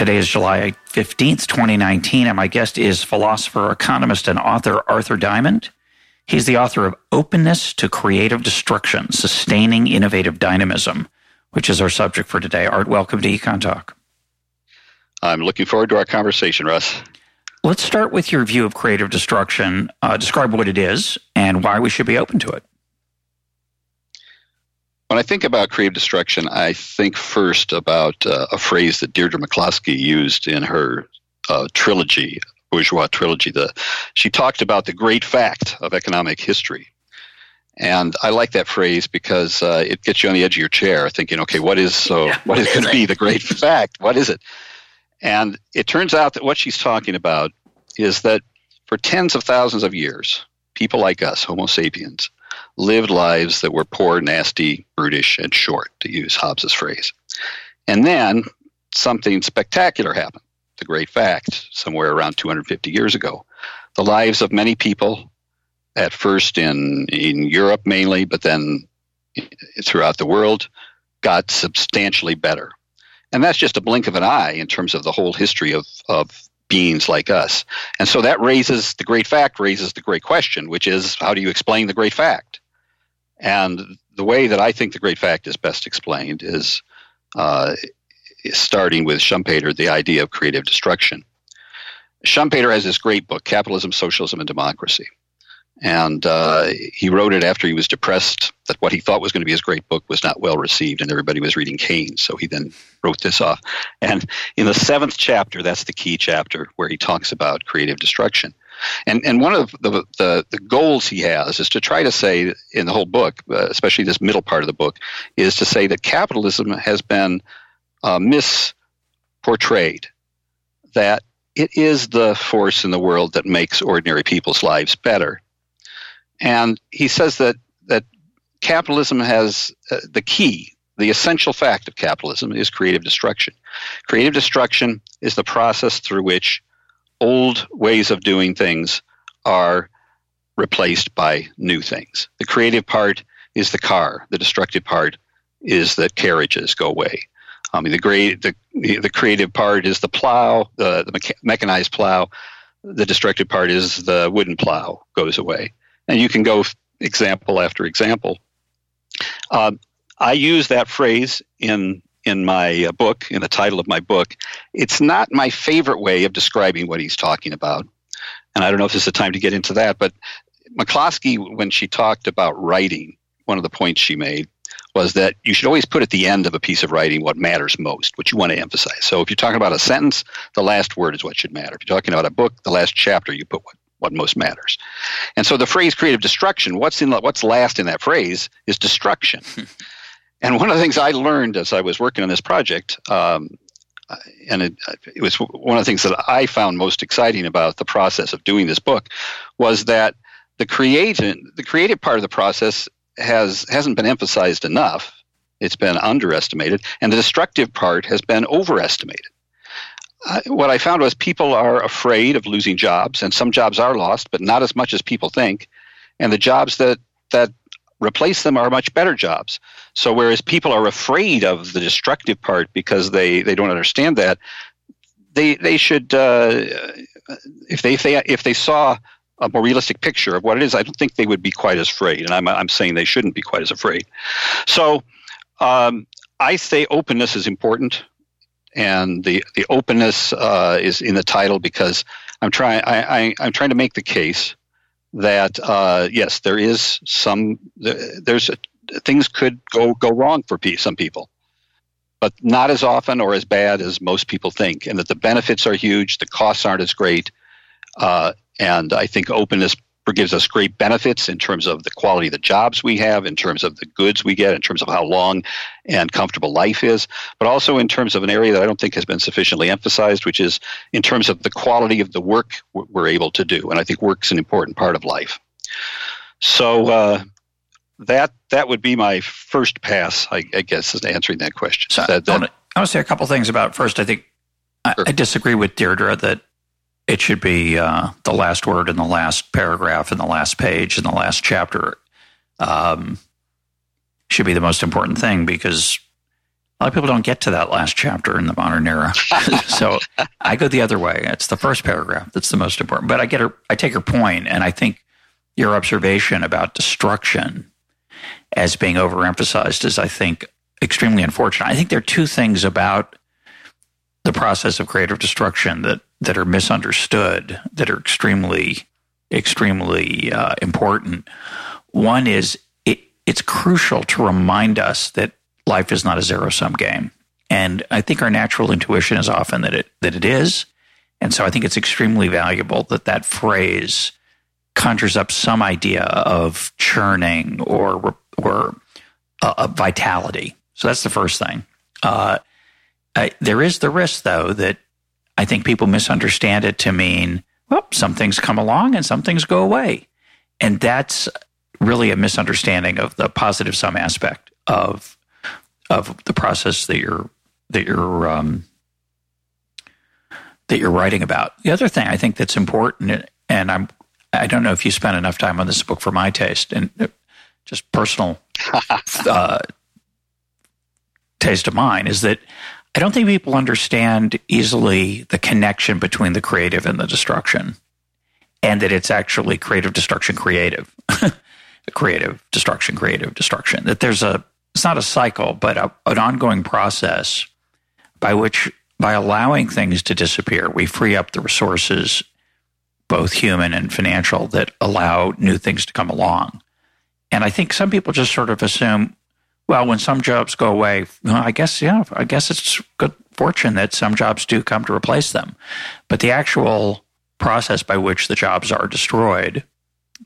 Today is July 15th, 2019, and my guest is philosopher, economist, and author Arthur Diamond. He's the author of Openness to Creative Destruction Sustaining Innovative Dynamism, which is our subject for today. Art, welcome to Econ Talk. I'm looking forward to our conversation, Russ. Let's start with your view of creative destruction. Uh, describe what it is and why we should be open to it. When I think about creative destruction, I think first about uh, a phrase that Deirdre McCloskey used in her uh, trilogy, bourgeois trilogy. The, she talked about the great fact of economic history. And I like that phrase because uh, it gets you on the edge of your chair, thinking, "Okay, what is so? Yeah, what is going to be the great fact? What is it?" And it turns out that what she's talking about is that for tens of thousands of years, people like us, Homo sapiens, lived lives that were poor, nasty, brutish, and short, to use Hobbes's phrase. And then something spectacular happened. The great fact, somewhere around 250 years ago. The lives of many people, at first in, in Europe mainly, but then throughout the world, got substantially better. And that's just a blink of an eye in terms of the whole history of, of beings like us. And so that raises the great fact, raises the great question, which is how do you explain the great fact? And the way that I think the great fact is best explained is, uh, starting with Schumpeter, the idea of creative destruction. Schumpeter has this great book, Capitalism, Socialism, and Democracy. And uh, he wrote it after he was depressed that what he thought was going to be his great book was not well received, and everybody was reading Keynes. So he then wrote this off. And in the seventh chapter, that's the key chapter where he talks about creative destruction. And and one of the, the, the goals he has is to try to say in the whole book, uh, especially this middle part of the book, is to say that capitalism has been uh, misportrayed, that it is the force in the world that makes ordinary people's lives better. And he says that that capitalism has uh, the key, the essential fact of capitalism is creative destruction. Creative destruction is the process through which old ways of doing things are replaced by new things. The creative part is the car. The destructive part is that carriages go away. I mean, the great the the creative part is the plow, the the mechanized plow. The destructive part is the wooden plow goes away, and you can go example after example. Um, I use that phrase in in my uh, book, in the title of my book. It's not my favorite way of describing what he's talking about. And I don't know if this is the time to get into that, but McCloskey, when she talked about writing, one of the points she made was that you should always put at the end of a piece of writing what matters most, what you want to emphasize. So if you're talking about a sentence, the last word is what should matter. If you're talking about a book, the last chapter, you put what, what most matters. And so the phrase creative destruction, what's in what's last in that phrase is destruction. And one of the things I learned as I was working on this project, um, and it, it, was one of the things that I found most exciting about the process of doing this book, was that the creative the creative part of the process has hasn't been emphasized enough. It's been underestimated, and the destructive part has been overestimated. What I found was people are afraid of losing jobs, and some jobs are lost, but not as much as people think. And the jobs that that replace them are much better jobs. So whereas people are afraid of the destructive part because they, they don't understand that, they they should uh, if they if they if they saw a more realistic picture of what it is, I don't think they would be quite as afraid. And I'm I'm saying they shouldn't be quite as afraid. So um, I say openness is important, and the the openness uh, is in the title because I'm trying I, I I'm trying to make the case that uh, yes, there is some there's things could go go wrong for some people, but not as often or as bad as most people think, and that the benefits are huge, the costs aren't as great, uh, and I think openness gives us great benefits in terms of the quality of the jobs we have, in terms of the goods we get, in terms of how long and comfortable life is, but also in terms of an area that I don't think has been sufficiently emphasized, which is in terms of the quality of the work we're able to do. And I think work's an important part of life. So uh, that that would be my first pass, I, I guess, is answering that question. So that, that, I, want to, I want to say a couple things about. First, I think I, I disagree with Deirdre that it should be uh, the last word in the last paragraph in the last page in the last chapter. Um, should be the most important thing because a lot of people don't get to that last chapter in the modern era. so I go the other way. It's the first paragraph that's the most important. But I get her. I take her point, and I think your observation about destruction as being overemphasized is, I think, extremely unfortunate. I think there are two things about the process of creative destruction that that are misunderstood that are extremely extremely uh, important. One is it, it's crucial to remind us that life is not a zero sum game, and I think our natural intuition is often that it that it is, and so I think it's extremely valuable that that phrase conjures up some idea of churning or or uh, vitality. So that's the first thing. Uh, I, there is the risk, though, that I think people misunderstand it to mean, well, some things come along and some things go away. And that's really a misunderstanding of the positive sum aspect of of the process that you're that you're um, that you're writing about. The other thing I think that's important, and I'm I don't know if you spent enough time on this book for my taste, and just personal uh, taste of mine, is that I don't think people understand easily the connection between the creative and the destruction, and that it's actually creative destruction, creative, creative destruction, creative destruction. That there's a it's not a cycle, but a, an ongoing process by which by allowing things to disappear, we free up the resources, both human and financial, that allow new things to come along. And I think some people just sort of assume, well, when some jobs go away, I guess, yeah, I guess it's good fortune that some jobs do come to replace them. But the actual process by which the jobs are destroyed,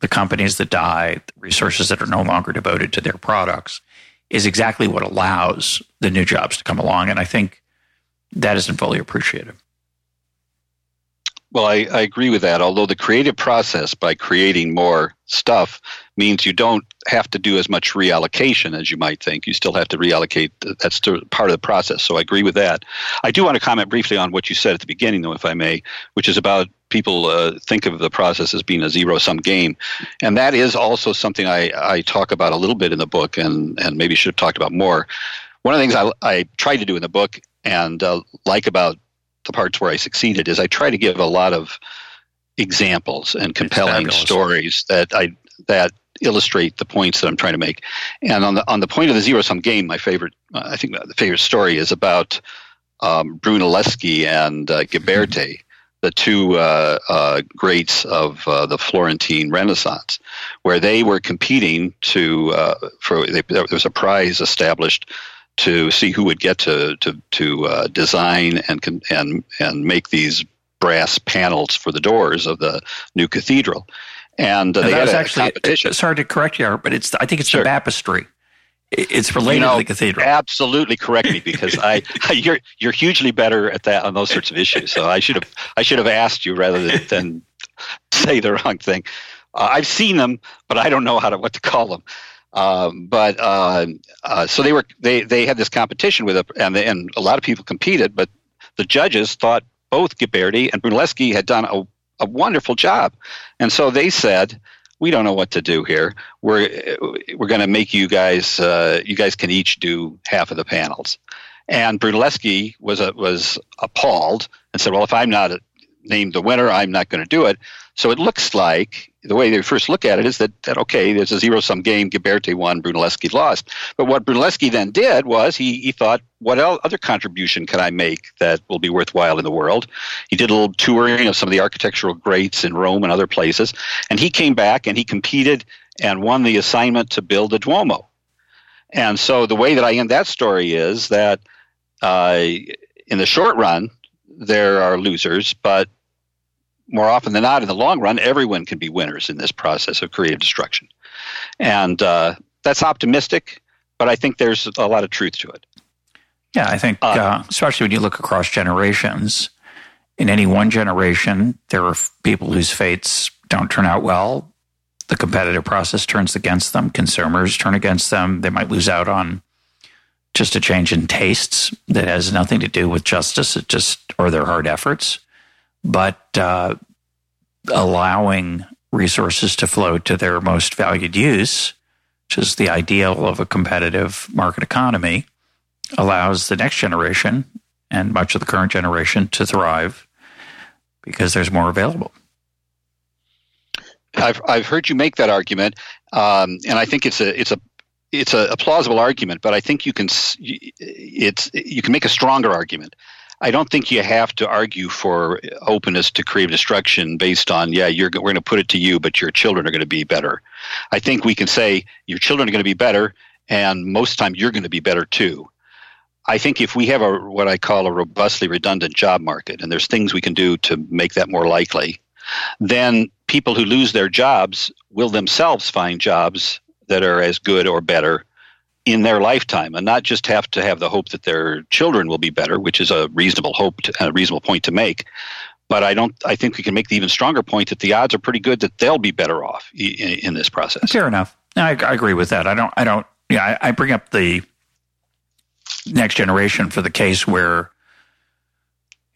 the companies that die, the resources that are no longer devoted to their products, is exactly what allows the new jobs to come along. And I think that isn't fully appreciated. Well, I, I, agree with that. Although the creative process by creating more stuff means you don't have to do as much reallocation as you might think. You still have to reallocate. That's part of the process. So I agree with that. I do want to comment briefly on what you said at the beginning, though, if I may, which is about people uh, think of the process as being a zero sum game. And that is also something I, I talk about a little bit in the book and, and maybe should have talked about more. One of the things I, I try to do in the book and uh, like about the parts where I succeeded is I try to give a lot of examples and compelling stories that I that illustrate the points that I'm trying to make. And on the on the point of the zero sum game, my favorite uh, I think the favorite story is about um, Brunelleschi and uh, Ghiberti, the two uh, uh, greats of uh, the Florentine Renaissance, where they were competing to uh, for they, there was a prize established to see who would get to to to design and and and make these brass panels for the doors of the new cathedral. And uh, they had a actually, competition. Sorry to correct you, but it's I think it's sure. the baptistry. It's related you know, to the cathedral. Absolutely correct me because I, you're you're hugely better at that on those sorts of issues. So I should have I should have asked you rather than, than say the wrong thing. Uh, I've seen them, but I don't know how to what to call them. Um, but uh, uh, so they were they they had this competition with a and they, and a lot of people competed, but the judges thought both Ghiberti and Brunelleschi had done a, a wonderful job, and so they said, "We don't know what to do here. We're we're going to make you guys uh, you guys can each do half of the panels." And Brunelleschi was a, was appalled and said, "Well, if I'm not named the winner, I'm not going to do it." So it looks like the way they first look at it is that, that okay, there's a zero sum game. Ghiberti won, Brunelleschi lost. But what Brunelleschi then did was he, he thought, what other contribution can I make that will be worthwhile in the world? He did a little touring of some of the architectural greats in Rome and other places. And he came back and he competed and won the assignment to build a Duomo. And so the way that I end that story is that uh, in the short run, there are losers, but more often than not, in the long run, everyone can be winners in this process of creative destruction. And uh, that's optimistic, but I think there's a lot of truth to it. Yeah, I think, uh, uh, especially when you look across generations, in any one generation, there are people whose fates don't turn out well. The competitive process turns against them. Consumers turn against them. They might lose out on just a change in tastes that has nothing to do with justice, it just or their hard efforts. But uh, allowing resources to flow to their most valued use, which is the ideal of a competitive market economy, allows the next generation and much of the current generation to thrive because there's more available. I've I've heard you make that argument, um, and I think it's a it's a it's a, a, plausible argument, but I think you can it's you can make a stronger argument. I don't think you have to argue for openness to creative destruction based on yeah you're we're going to put it to you, but your children are going to be better. I think we can say your children are going to be better, and most of the time you're going to be better too. I think if we have a what I call a robustly redundant job market, and there's things we can do to make that more likely, then people who lose their jobs will themselves find jobs that are as good or better in their lifetime and not just have to have the hope that their children will be better which is a reasonable hope to, a reasonable point to make. But i don't i think we can make the even stronger point that the odds are pretty good that they'll be better off in, in this process. Fair enough. I, I, agree with that. I don't i don't yeah I, I bring up the next generation for the case where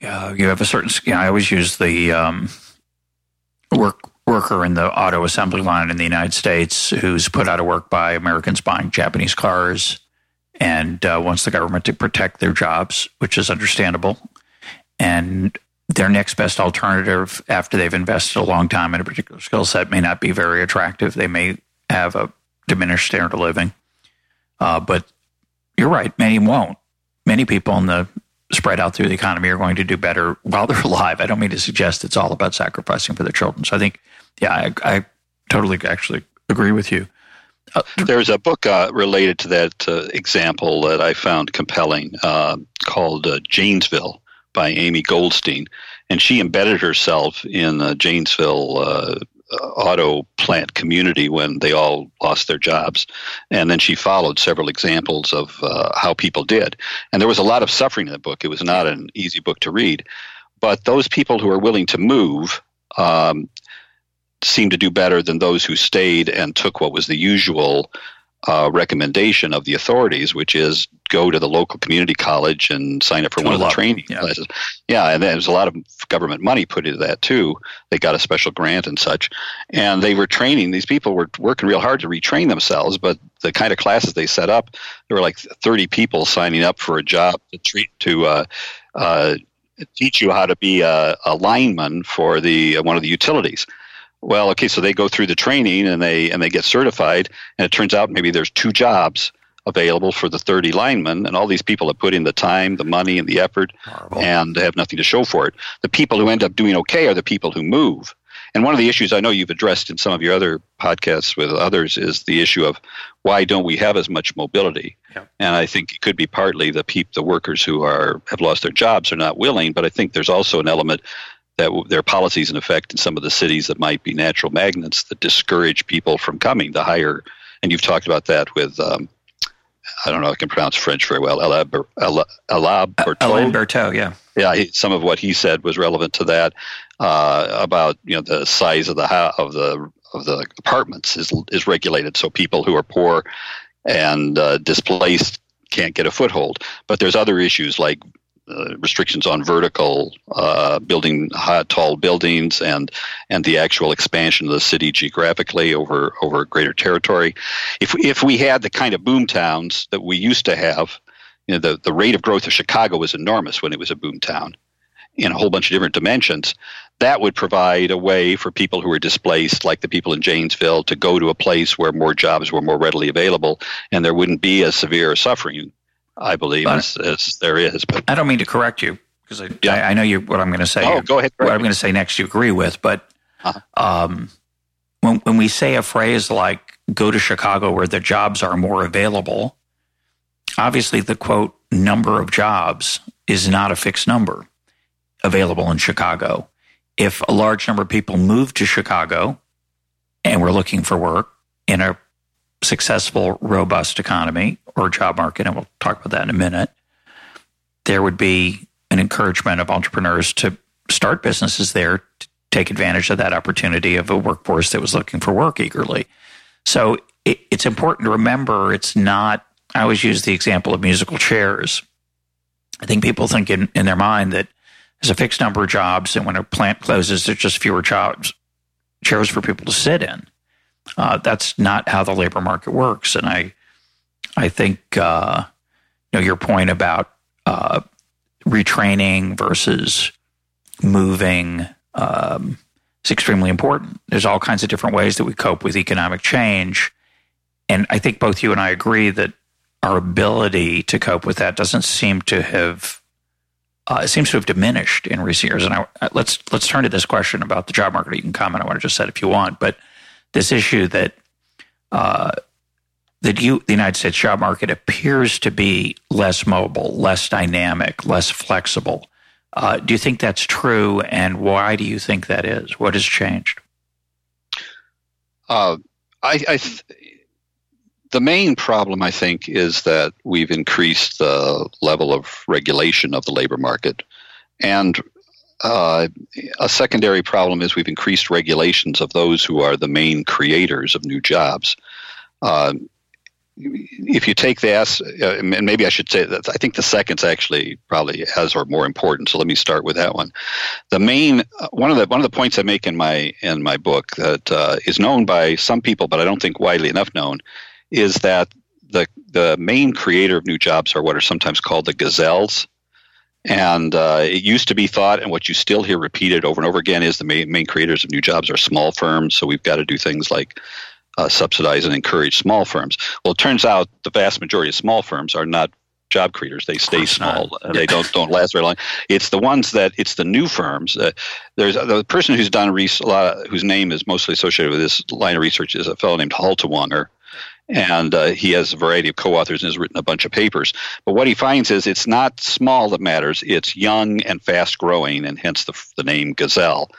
uh, you have a certain you know, i always use the um, work worker in the auto assembly line in the United States who's put out of work by Americans buying Japanese cars and uh, wants the government to protect their jobs, which is understandable. And their next best alternative after they've invested a long time in a particular skill set may not be very attractive. They may have a diminished standard of living. Uh, but you're right, many won't. Many people in the spread out through the economy are going to do better while they're alive. I don't mean to suggest it's all about sacrificing for their children. So I think, yeah, I, I totally actually agree with you. Uh, There's a book uh, related to that uh, example that I found compelling uh, called uh, Janesville by Amy Goldstein. And she embedded herself in the Janesville uh, auto plant community when they all lost their jobs. And then she followed several examples of how people did. And there was a lot of suffering in the book. It was not an easy book to read. But those people who are willing to move um, seem to do better than those who stayed and took what was the usual uh, recommendation of the authorities, which is go to the local community college and sign up for one of the training yeah. classes. Yeah, and there's a lot of government money put into that too. They got a special grant and such, and they were training. These people were working real hard to retrain themselves, but the kind of classes they set up, there were like 30 people signing up for a job to treat to. Uh, uh, teach you how to be a, a lineman for the uh, one of the utilities well, okay, so they go through the training and they and they get certified, and it turns out maybe there's two jobs available for the 30 linemen, and all these people have put in the time, the money, and the effort, Horrible. and have nothing to show for it. The people who end up doing okay are the people who move. And one of the issues I know you've addressed in some of your other podcasts with others is the issue of why don't we have as much mobility? Yeah. And I think it could be partly the peop- the workers who are have lost their jobs are not willing, but I think there's also an element that there are policies in effect in some of the cities that might be natural magnets that discourage people from coming. The higher, and you've talked about that with, um, I don't know, I can pronounce French very well. Alain Bertaud, yeah. Yeah, some of what he said was relevant to that uh, about you know the size of the of the of the apartments is is regulated, so people who are poor and uh, displaced can't get a foothold. But there's other issues like uh, restrictions on vertical uh, building high, tall buildings and and the actual expansion of the city geographically over over greater territory. If if we had the kind of boom towns that we used to have, you know, the the rate of growth of Chicago was enormous when it was a boom town, in a whole bunch of different dimensions. That would provide a way for people who are displaced, like the people in Janesville, to go to a place where more jobs were more readily available, and there wouldn't be as severe suffering I believe, as, as, there is. But I don't mean to correct you because I, yeah. I, I, know you what I'm going to say. Oh, go ahead. What I'm going to say next, you agree with, but uh-huh. um, when when we say a phrase like "go to Chicago where the jobs are more available," obviously the quote number of jobs is not a fixed number available in Chicago. if a large number of people move to Chicago and we're looking for work in a successful, robust economy or job market, and we'll talk about that in a minute, there would be an encouragement of entrepreneurs to start businesses there to take advantage of that opportunity of a workforce that was looking for work eagerly. So it, it's important to remember it's not, I always use the example of musical chairs. I think people think in, in their mind that there's a fixed number of jobs, and when a plant closes, there's just fewer jobs, chairs for people to sit in. Uh, that's not how the labor market works, and I, I think uh, you know your point about uh, retraining versus moving um, is extremely important. There's all kinds of different ways that we cope with economic change, and I think both you and I agree that our ability to cope with that doesn't seem to have uh, it seems to have diminished in recent years. And I, let's let's turn to this question about the job market. You can comment on what I just said if you want, but this issue that uh, that you the United States job market appears to be less mobile, less dynamic, less flexible. Uh, do you think that's true, and why do you think that is? What has changed? Uh, I, I th- the main problem, I think, is that we've increased the level of regulation of the labor market. And uh, a secondary problem is we've increased regulations of those who are the main creators of new jobs. Uh, if you take the S, uh, and maybe I should say that I think the second's actually probably as or more important. So let me start with that one. The main uh, one of the one of the points I make in my in my book that uh, is known by some people, but I don't think widely enough known, is that the the main creator of new jobs are what are sometimes called the gazelles. And uh, it used to be thought, and what you still hear repeated over and over again, is the main, main creators of new jobs are small firms. So we've got to do things like uh, subsidize and encourage small firms. Well, it turns out the vast majority of small firms are not job creators. They stay small. They don't don't last very long. It's the ones that it's the new firms. Uh, there's the person who's done a lot, of, whose name is mostly associated with this line of research is a fellow named Haltiwanger, and uh, he has a variety of co-authors and has written a bunch of papers. But what he finds is it's not small that matters; it's young and fast-growing, and hence the the name Gazelle.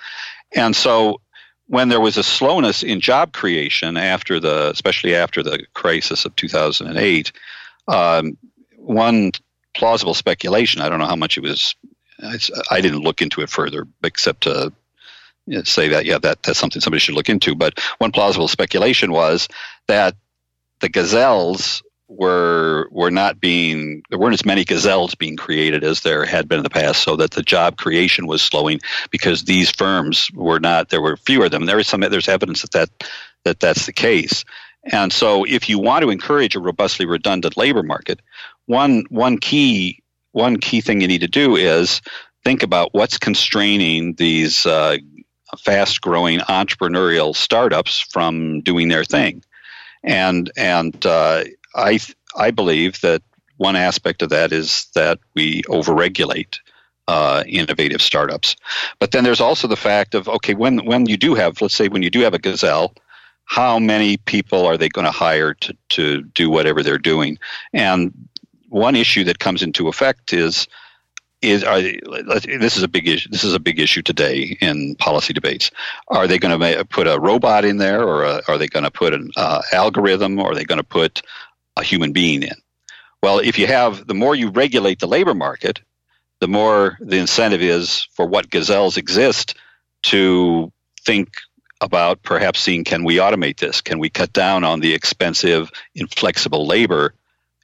And so, when there was a slowness in job creation after the, especially after the crisis of 2008, um, one plausible speculation—I don't know how much it was. I didn't look into it further, except to say that yeah, that that's something somebody should look into. But one plausible speculation was that the gazelles were were not being there weren't as many gazelles being created as there had been in the past so that the job creation was slowing because these firms were not there were fewer of them. There is some there's evidence that that, that that's the case. And so if you want to encourage a robustly redundant labor market one one key one key thing you need to do is think about what's constraining these uh, fast growing entrepreneurial startups from doing their thing and and uh, I I believe that one aspect of that is that we overregulate uh, innovative startups. But then there's also the fact of okay, when when you do have, let's say, when you do have a gazelle, how many people are they going to hire to to do whatever they're doing? And one issue that comes into effect is is are this is a big issue. This is a big issue today in policy debates. Are they going to put a robot in there, or a, are they going to put an uh, algorithm, or are they going to put a human being in? Well, if you have the more you regulate the labor market, the more the incentive is for what gazelles exist to think about perhaps seeing can we automate this? Can we cut down on the expensive, inflexible labor,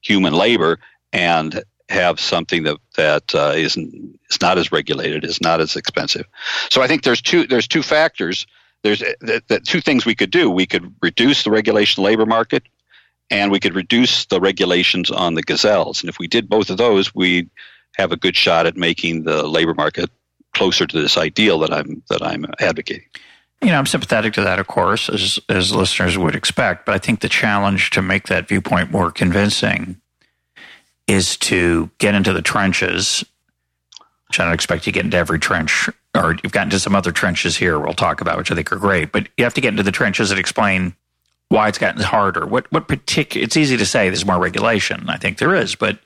human labor, and have something that that uh, is is not as regulated, is not as expensive. So I think there's two there's two factors. There's the, the two things we could do. We could reduce the regulation labor market, and we could reduce the regulations on the gazelles. And if we did both of those, we have a good shot at making the labor market closer to this ideal that I'm that I'm advocating. You know, I'm sympathetic to that, of course, as as listeners would expect. But I think the challenge to make that viewpoint more convincing is to get into the trenches, which I don't expect you to get into every trench, or you've gotten to some other trenches here we'll talk about, which I think are great, but you have to get into the trenches and explain why it's gotten harder. What what particular? It's easy to say there's more regulation. I think there is, but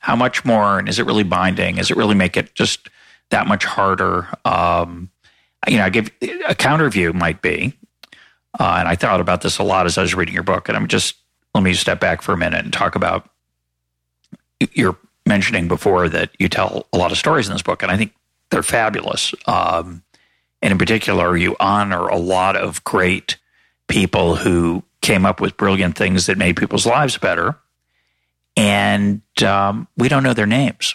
how much more? And is it really binding? Is it really make it just that much harder? Um, you know, I give a counter view might be, uh, and I thought about this a lot as I was reading your book, and I'm just let me step back for a minute and talk about you're mentioning before that you tell a lot of stories in this book, and I think they're fabulous. Um, and in particular, you honor a lot of great people who came up with brilliant things that made people's lives better. And um, we don't know their names,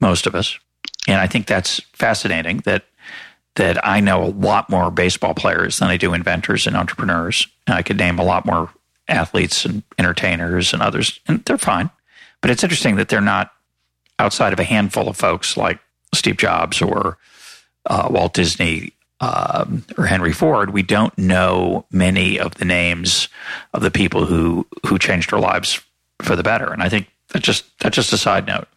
most of us. And I think that's fascinating that that I know a lot more baseball players than I do inventors and entrepreneurs. And I could name a lot more athletes and entertainers and others, and they're fine. But it's interesting that they're not outside of a handful of folks like Steve Jobs or uh, Walt Disney um, or Henry Ford. We don't know many of the names of the people who who changed our lives for the better. And I think that just that's just a side note.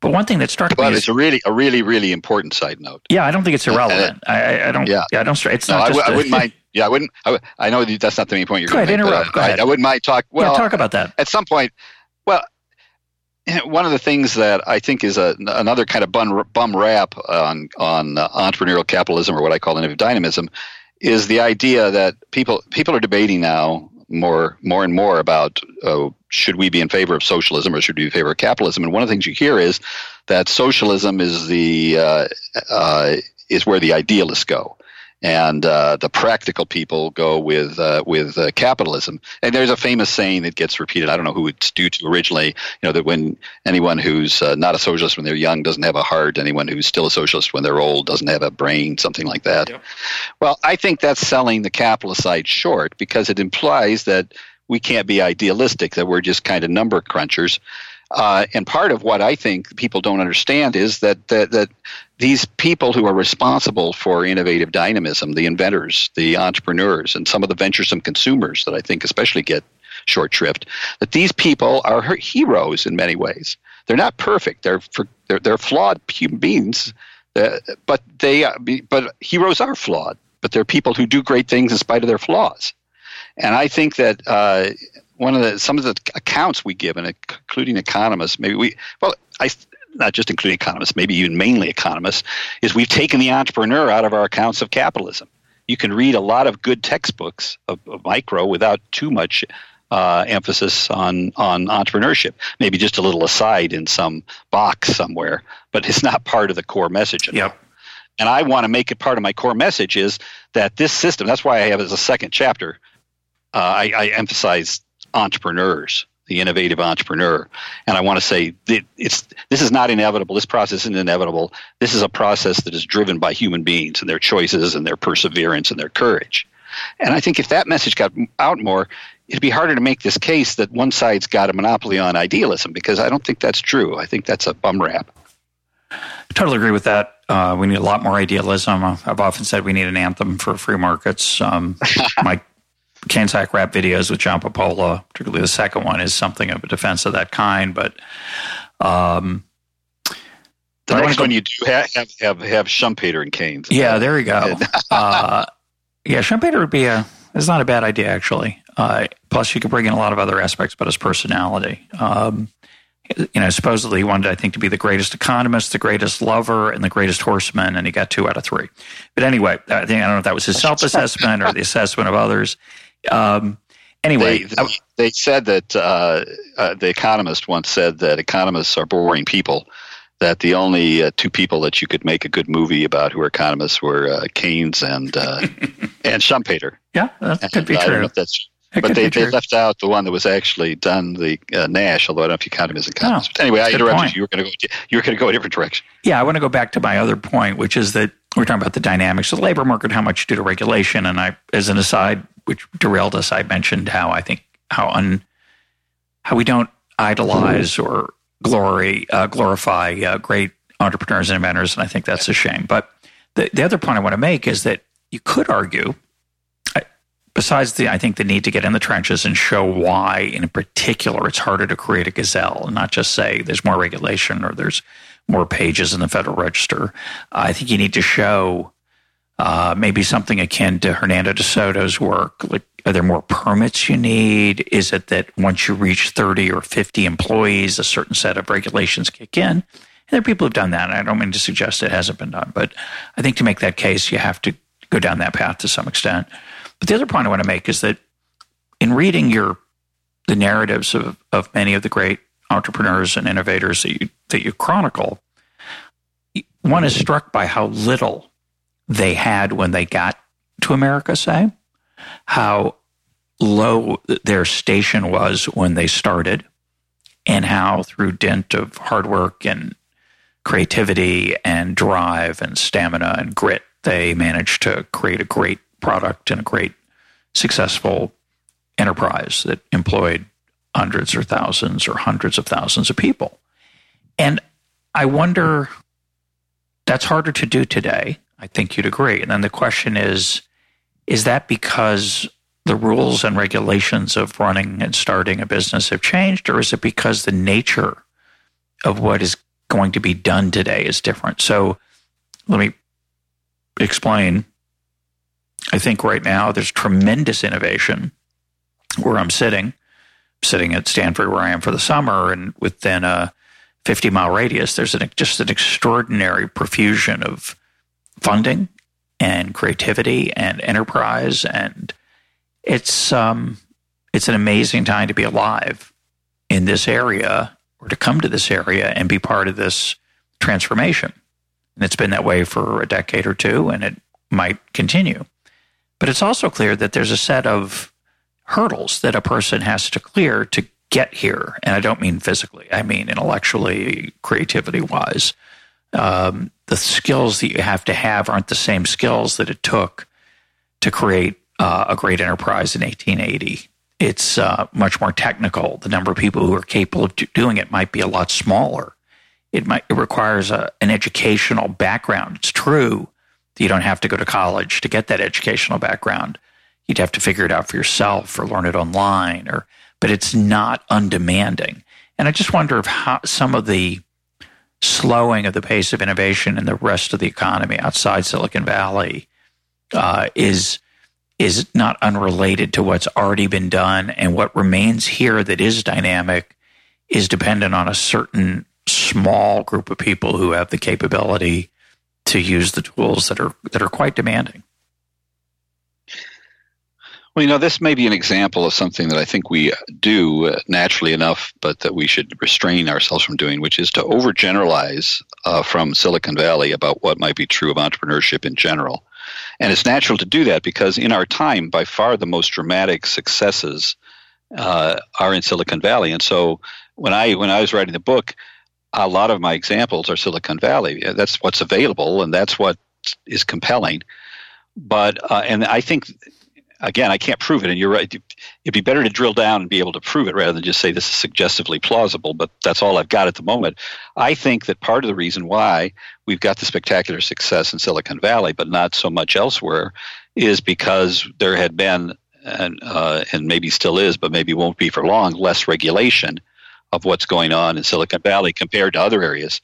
But one thing that struck but me it's a really a really really important side note. Yeah, I don't think it's irrelevant. Uh, I, I, don't. Yeah, yeah I don't. It's no, not. I, w- I wouldn't mind. Yeah, I wouldn't. I, I know that's not the main point you're going to make. Interrupt. Go ahead. I, I, wouldn't mind talk. Well, yeah, talk about that at some point. Well, one of the things that I think is a, another kind of bum, bum rap on on uh, entrepreneurial capitalism or what I call innovative dynamism is the idea that people people are debating now more more and more about uh, should we be in favor of socialism or should we be in favor of capitalism? And one of the things you hear is that socialism is the uh, uh, is where the idealists go, and uh, the practical people go with uh, with uh, capitalism. And there's a famous saying that gets repeated. I don't know who it's due to originally. You know that when anyone who's uh, not a socialist when they're young doesn't have a heart. Anyone who's still a socialist when they're old doesn't have a brain. Something like that. Yep. Well, I think that's selling the capitalist side short because it implies that we can't be idealistic. That we're just kind of number crunchers. Uh, and part of what I think people don't understand is that, that that these people who are responsible for innovative dynamism, the inventors, the entrepreneurs, and some of the venturesome consumers that I think especially get short shrift, that these people are heroes in many ways. They're not perfect. They're they're, they're flawed human beings, uh, but they uh, but heroes are flawed. But they're people who do great things in spite of their flaws. And I think that uh, one of the some of the accounts we give, including economists, maybe we well, I not just including economists, maybe even mainly economists, is we've taken the entrepreneur out of our accounts of capitalism. You can read a lot of good textbooks of, of micro without too much uh, emphasis on on entrepreneurship. Maybe just a little aside in some box somewhere, but it's not part of the core message. Yep. And I want to make it part of my core message is that this system. That's why I have as a second chapter. Uh, I, I emphasize entrepreneurs, the innovative entrepreneur. And I want to say it's this is not inevitable. This process isn't inevitable. This is a process that is driven by human beings and their choices and their perseverance and their courage. And I think if that message got out more, it'd be harder to make this case that one side's got a monopoly on idealism because I don't think that's true. I think that's a bum rap. I totally agree with that. Uh, we need a lot more idealism. I've often said we need an anthem for free markets. Um, my Keynes-Hayek rap videos with John Papola, particularly the second one, is something of a defense of that kind. But um, the next one you do have have have, have Schumpeter and Keynes. Yeah, there you go. uh, yeah, Schumpeter would be a. It's not a bad idea actually. Uh, plus, you could bring in a lot of other aspects about his personality. Um, you know, supposedly he wanted, I think, to be the greatest economist, the greatest lover, and the greatest horseman, and he got two out of three. But anyway, I think I don't know if that was his self-assessment or the assessment of others. Um, anyway, they, they, they said that uh, uh, the Economist once said that economists are boring people. That the only uh, two people that you could make a good movie about who are economists were uh, Keynes and uh, and Schumpeter. Yeah, that and could be true. I don't know if that's but they, they left out the one that was actually done the uh, Nash, although I don't know if you count him as a economist. Oh, anyway, I interrupted point. you. You were going to go. You were going to go a different direction. Yeah, I want to go back to my other point, which is that we're talking about the dynamics of the labor market, how much due to regulation, and I, as an aside, which derailed us, I mentioned how I think how un how we don't idolize or glory uh, glorify uh, great entrepreneurs and inventors, and I think that's a shame. But the the other point I want to make is that you could argue, besides the I think the need to get in the trenches and show why, in particular, it's harder to create a gazelle, and not just say there's more regulation or there's more pages in the Federal Register. I think you need to show uh, maybe something akin to Hernando de Soto's work. Like, are there more permits you need? Is it that once you reach 30 or 50 employees, a certain set of regulations kick in? And there are people who've done that. I don't mean to suggest it hasn't been done, but I think to make that case, you have to go down that path to some extent. But the other point I want to make is that in reading your the narratives of, of many of the great entrepreneurs and innovators that you that you chronicle, one is struck by how little they had when they got to America, say, how low their station was when they started, and how through dint of hard work and creativity and drive and stamina and grit, they managed to create a great product and a great successful enterprise that employed hundreds or thousands or hundreds of thousands of people. And I wonder that's harder to do today. I think you'd agree. And then the question is is that because the rules and regulations of running and starting a business have changed, or is it because the nature of what is going to be done today is different? So let me explain. I think right now there's tremendous innovation where I'm sitting, sitting at Stanford where I am for the summer, and within a 50 mile radius, there's an, just an extraordinary profusion of funding and creativity and enterprise and it's um, it's an amazing time to be alive in this area or to come to this area and be part of this transformation. And it's been that way for a decade or two, and it might continue. But it's also clear that there's a set of hurdles that a person has to clear to get here. And I don't mean physically, I mean intellectually, creativity wise. Um, the skills that you have to have aren't the same skills that it took to create uh, a great enterprise in 1880. It's uh, much more technical. The number of people who are capable of doing it might be a lot smaller. It might it requires a, an educational background. It's true that you don't have to go to college to get that educational background. You'd have to figure it out for yourself or learn it online, or but it's not undemanding. And I just wonder if how, some of the slowing of the pace of innovation in the rest of the economy outside Silicon Valley uh, is is not unrelated to what's already been done. And what remains here that is dynamic is dependent on a certain small group of people who have the capability to use the tools that are that are quite demanding. Well, you know, this may be an example of something that I think we do uh, naturally enough, but that we should restrain ourselves from doing, which is to overgeneralize uh, from Silicon Valley about what might be true of entrepreneurship in general. And it's natural to do that because in our time, by far the most dramatic successes uh, are in Silicon Valley. And so when I when I was writing the book, a lot of my examples are Silicon Valley. That's what's available, and that's what is compelling. But uh, and I think again, I can't prove it, and you're right. It'd be better to drill down and be able to prove it rather than just say this is suggestively plausible. But that's all I've got at the moment. I think that part of the reason why we've got the spectacular success in Silicon Valley, but not so much elsewhere, is because there had been and uh, and maybe still is, but maybe won't be for long, less regulation of what's going on in Silicon Valley compared to other areas,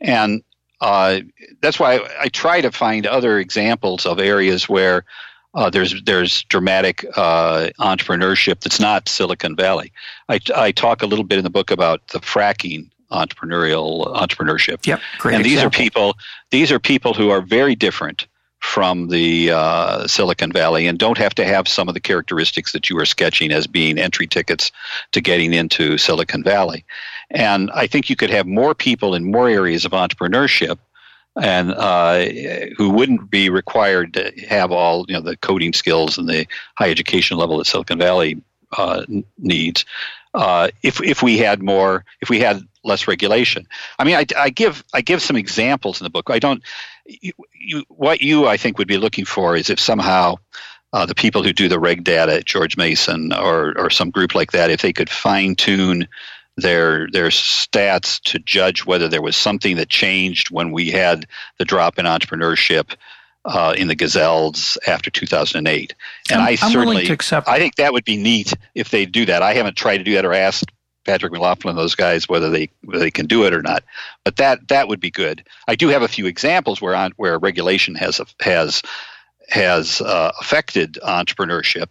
and uh, that's why I, I try to find other examples of areas where uh, there's there's dramatic uh, entrepreneurship that's not Silicon Valley. I, I talk a little bit in the book about the fracking entrepreneurial entrepreneurship. Yep, great. And these example. are people these are people who are very different from the uh, Silicon Valley and don't have to have some of the characteristics that you are sketching as being entry tickets to getting into Silicon Valley. And I think you could have more people in more areas of entrepreneurship and uh, who wouldn't be required to have all you know the coding skills and the high education level that Silicon Valley uh, needs. Uh, if if we had more, if we had less regulation, I mean, I, I give I give some examples in the book. I don't. You, you, what you I think would be looking for is if somehow uh, the people who do the RegData at George Mason or or some group like that, if they could fine tune their their stats to judge whether there was something that changed when we had the drop in entrepreneurship uh, in the gazelles after 2008. And I'm, i certainly, I think that would be neat if they do that. I haven't tried to do that or asked Patrick McLaughlin those guys whether they whether they can do it or not. But that that would be good. I do have a few examples where on, where regulation has has has uh, affected entrepreneurship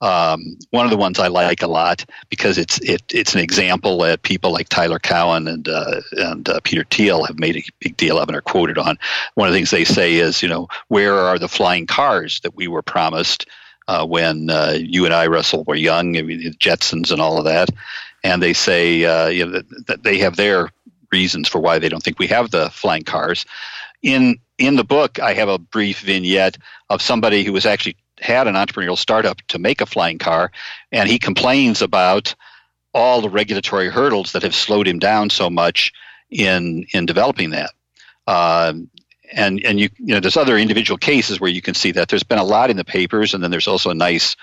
Um, one of the ones I like a lot because it's it, it's an example that people like Tyler Cowen and uh, and uh, Peter Thiel have made a big deal of and are quoted on. One of the things they say is, you know, where are the flying cars that we were promised uh, when uh, you and I, Russell, were young? I mean, Jetsons and all of that. And they say, uh, you know, that, that they have their reasons for why they don't think we have the flying cars. In in the book, I have a brief vignette of somebody who was actually had an entrepreneurial startup to make a flying car, and he complains about all the regulatory hurdles that have slowed him down so much in in developing that. Um, and and you you know there's other individual cases where you can see that there's been a lot in the papers, and then there's also a nice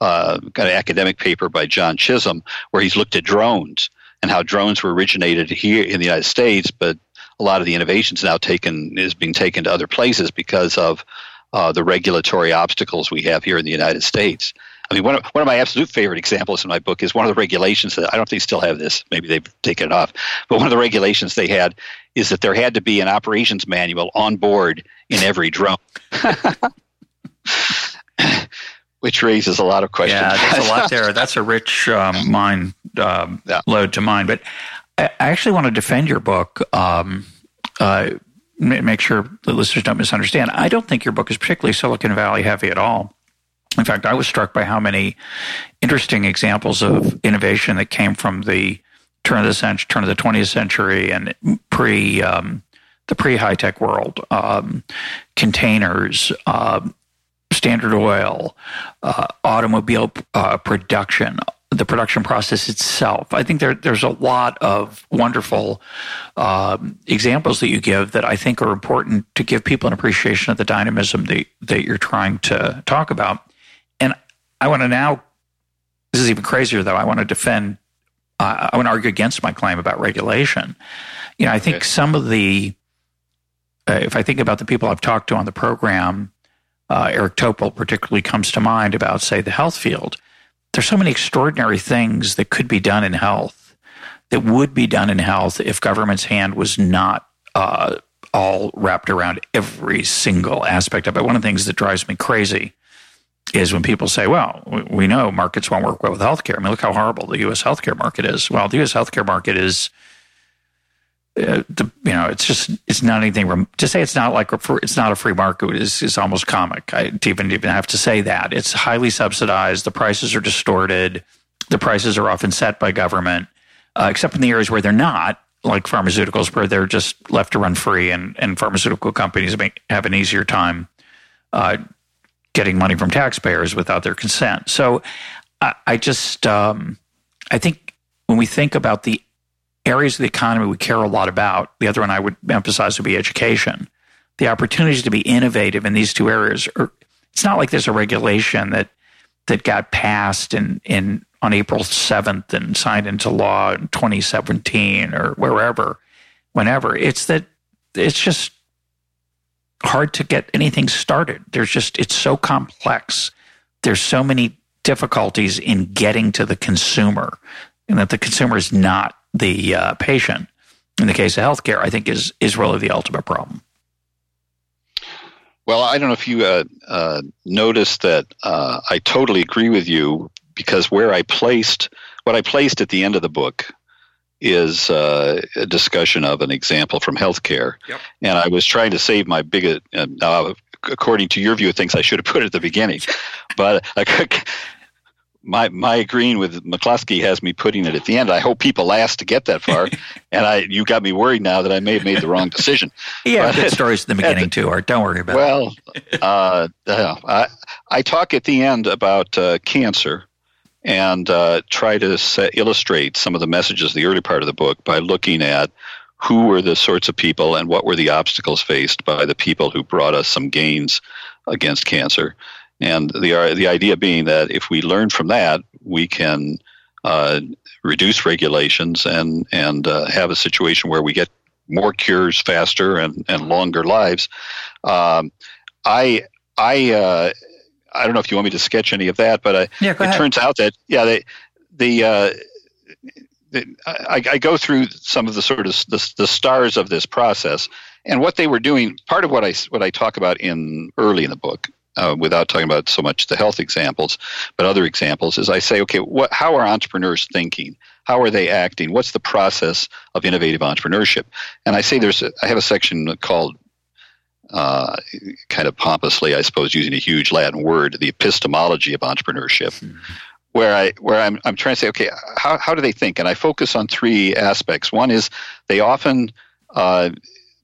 uh, kind of academic paper by John Chisholm where he's looked at drones and how drones were originated here in the United States, but a lot of the innovations now taken is being taken to other places because of uh, the regulatory obstacles we have here in the United States. I mean, one of, one of my absolute favorite examples in my book is one of the regulations that I don't think they still have this. Maybe they've taken it off. But one of the regulations they had is that there had to be an operations manual on board in every drone. Which raises a lot of questions. Yeah, there's a lot there. That's a rich um, mind um, yeah. lode to mine. But I actually want to defend your book. Um, uh, make sure the listeners don't misunderstand. I don't think your book is particularly Silicon Valley heavy at all. In fact, I was struck by how many interesting examples of innovation that came from the turn of the century, turn of the 20th century, and pre um, the pre high tech world. Um, containers, uh, Standard Oil, uh, automobile uh, production, the production process itself. I think there, there's a lot of wonderful um, examples that you give that I think are important to give people an appreciation of the dynamism that, that you're trying to talk about. And I want to now, this is even crazier though, I want to defend, uh, I want to argue against my claim about regulation. You know, I think okay. some of the, uh, if I think about the people I've talked to on the program, uh, Eric Topol particularly comes to mind about, say, the health field there's so many extraordinary things that could be done in health that would be done in health if government's hand was not uh, all wrapped around every single aspect of it. One of the things that drives me crazy is when people say, well, we know markets won't work well with healthcare. I mean, look how horrible the U.S. healthcare market is. Well, the U.S. healthcare market is the, you know, it's just it's not anything. to say it's not like it's not a free market is is almost comic. I even even have to say that it's highly subsidized. The prices are distorted. The prices are often set by government, uh, except in the areas where they're not, like pharmaceuticals, where they're just left to run free, and and pharmaceutical companies make, have an easier time uh, getting money from taxpayers without their consent. So, I, I just um, I think when we think about the areas of the economy we care a lot about. The other one I would emphasize would be education. The opportunities to be innovative in these two areas are, it's not like there's a regulation that that got passed in, in on April 7th and signed into law in 2017 or wherever, whenever. It's that it's just hard to get anything started. There's just, it's so complex. There's so many difficulties in getting to the consumer and that the consumer is not the uh, patient in the case of healthcare, I think is is really the ultimate problem. Well, I don't know if you uh, uh, noticed that uh, I totally agree with you because where I placed what I placed at the end of the book is uh, a discussion of an example from healthcare, yep. and I was trying to save my biggest. Uh, according to your view of things, I should have put it at the beginning, but my my agreeing with McCloskey has me putting it at the end. I hope people last to get that far, and I you got me worried now that I may have made the wrong decision. yeah, good stories in the beginning too. Art, don't worry about well, it. Well, uh, I I talk at the end about uh, cancer and uh, try to set, illustrate some of the messages of the early part of the book by looking at who were the sorts of people and what were the obstacles faced by the people who brought us some gains against cancer and the uh, the idea being that if we learn from that, we can uh, reduce regulations and and uh, have a situation where we get more cures faster and, and longer lives. Um, I I uh, I don't know if you want me to sketch any of that, but I, yeah, it turns out that yeah they, the uh, I, I, go through some of the sort of the, the, stars of this process and what they were doing. Part of what I what I talk about in early in the book uh, without talking about so much the health examples, but other examples, is I say, okay, what, how are entrepreneurs thinking? How are they acting? What's the process of innovative entrepreneurship? And I say there's, a, I have a section called, uh, kind of pompously, I suppose, using a huge Latin word, the epistemology of entrepreneurship. Mm-hmm where I where I'm I'm trying to say, okay, how how do they think? And I focus on three aspects. One is they often uh,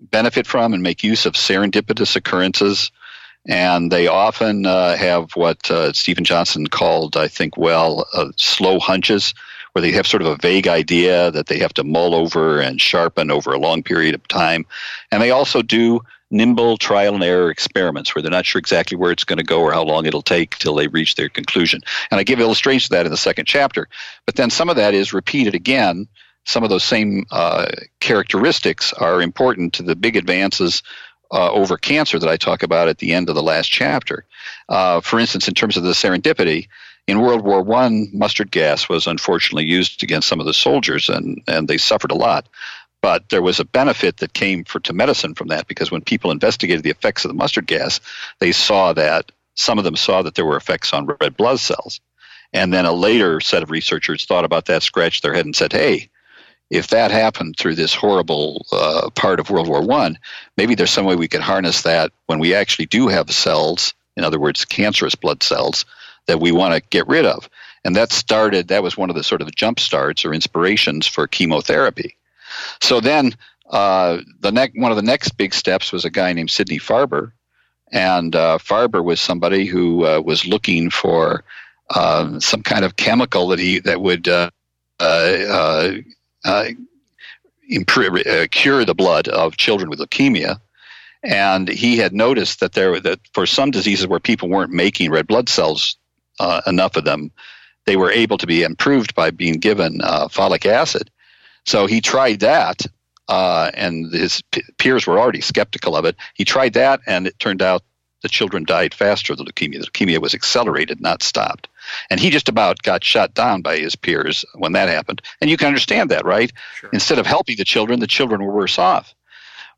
benefit from and make use of serendipitous occurrences and they often uh, have what uh, Steven Johnson called, I think, well, uh, slow hunches, where they have sort of a vague idea that they have to mull over and sharpen over a long period of time. And they also do nimble trial and error experiments where they're not sure exactly where it's going to go or how long it'll take till they reach their conclusion. And I give illustrations of that in the second chapter. But then some of that is repeated again. Some of those same uh, characteristics are important to the big advances uh, over cancer that I talk about at the end of the last chapter. Uh, for instance, in terms of the serendipity, in World War One, mustard gas was unfortunately used against some of the soldiers, and, and they suffered a lot. But there was a benefit that came for, to medicine from that because when people investigated the effects of the mustard gas, they saw that some of them saw that there were effects on red blood cells. And then a later set of researchers thought about that, scratched their head, and said, hey, if that happened through this horrible uh, part of World War One, maybe there's some way we could harness that when we actually do have cells, in other words, cancerous blood cells, that we want to get rid of. And that started, that was one of the sort of jump starts or inspirations for chemotherapy. So then uh, the next, one of the next big steps was a guy named Sidney Farber. And uh, Farber was somebody who uh, was looking for uh, some kind of chemical that he that would uh, improve, uh, cure the blood of children with leukemia. And he had noticed that there that for some diseases where people weren't making red blood cells uh, enough of them, they were able to be improved by being given uh, folic acid. So he tried that, uh, and his peers were already skeptical of it. He tried that, and it turned out the children died faster of the leukemia. The leukemia was accelerated, not stopped. And he just about got shot down by his peers when that happened. And you can understand that, right? Sure. Instead of helping the children, the children were worse off.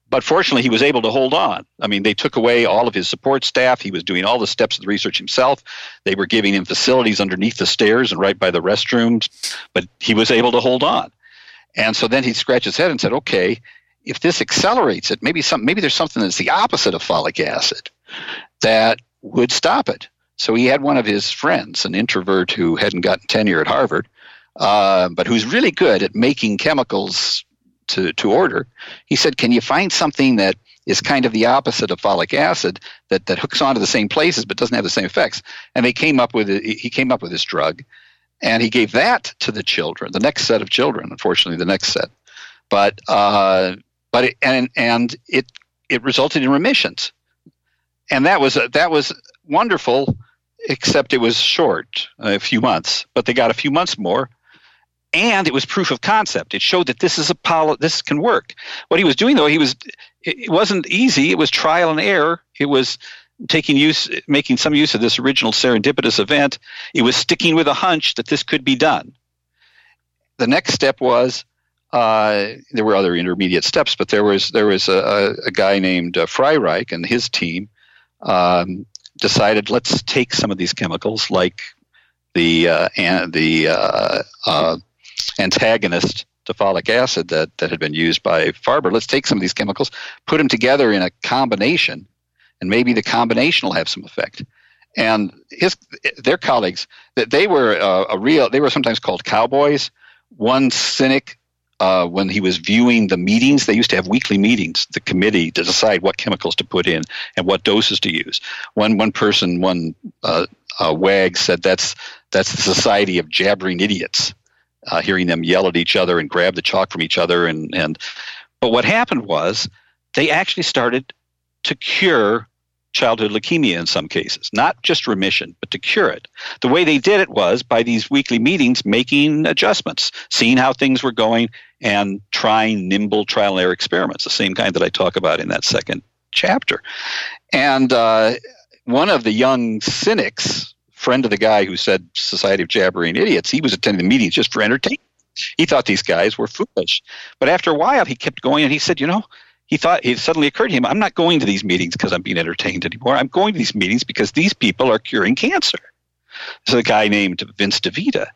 But fortunately, he was able to hold on. I mean, they took away all of his support staff. He was doing all the steps of the research himself. They were giving him facilities underneath the stairs and right by the restrooms, but he was able to hold on. And so then he scratched his head and said, okay, if this accelerates it, maybe some, maybe there's something that's the opposite of folic acid that would stop it. So he had one of his friends, an introvert who hadn't gotten tenure at Harvard, uh, but who's really good at making chemicals to, to order. He said, Can you find something that is kind of the opposite of folic acid that, that hooks onto the same places but doesn't have the same effects? And they came up with he came up with this drug, and he gave that to the children, the next set of children, unfortunately, the next set. But uh, but it, and and it it resulted in remissions, and that was that was wonderful except it was short, a few months, but they got a few months more. And it was proof of concept. It showed that this is a poli- this can work. What he was doing, though, he was it wasn't easy. It was trial and error. It was taking use, making some use of this original serendipitous event. It was sticking with a hunch that this could be done. The next step was uh, there were other intermediate steps, but there was there was a, a guy named uh, Freireich and his team um, decided let's take some of these chemicals like the uh, and the uh, uh, antagonist to folic acid that, that had been used by Farber. Let's take some of these chemicals, put them together in a combination, and maybe the combination will have some effect. And his their colleagues that they were uh, a real they were sometimes called cowboys. One cynic uh, when he was viewing the meetings, they used to have weekly meetings, the committee, to decide what chemicals to put in and what doses to use. One one person, one uh, uh, wag said that's that's the society of jabbering idiots, uh, hearing them yell at each other and grab the chalk from each other, and and. But what happened was they actually started to cure childhood leukemia in some cases, not just remission, but to cure it. The way they did it was by these weekly meetings making adjustments, seeing how things were going, and trying nimble trial and error experiments, the same kind that I talk about in that second chapter. And uh, one of the young cynics, friend of the guy who said Society of Jabbering Idiots, he was attending the meetings just for entertainment. He thought these guys were foolish. But after a while, he kept going and he said, you know, he thought it suddenly occurred to him, I'm not going to these meetings because I'm being entertained anymore. I'm going to these meetings because these people are curing cancer. so a guy named Vince DeVita.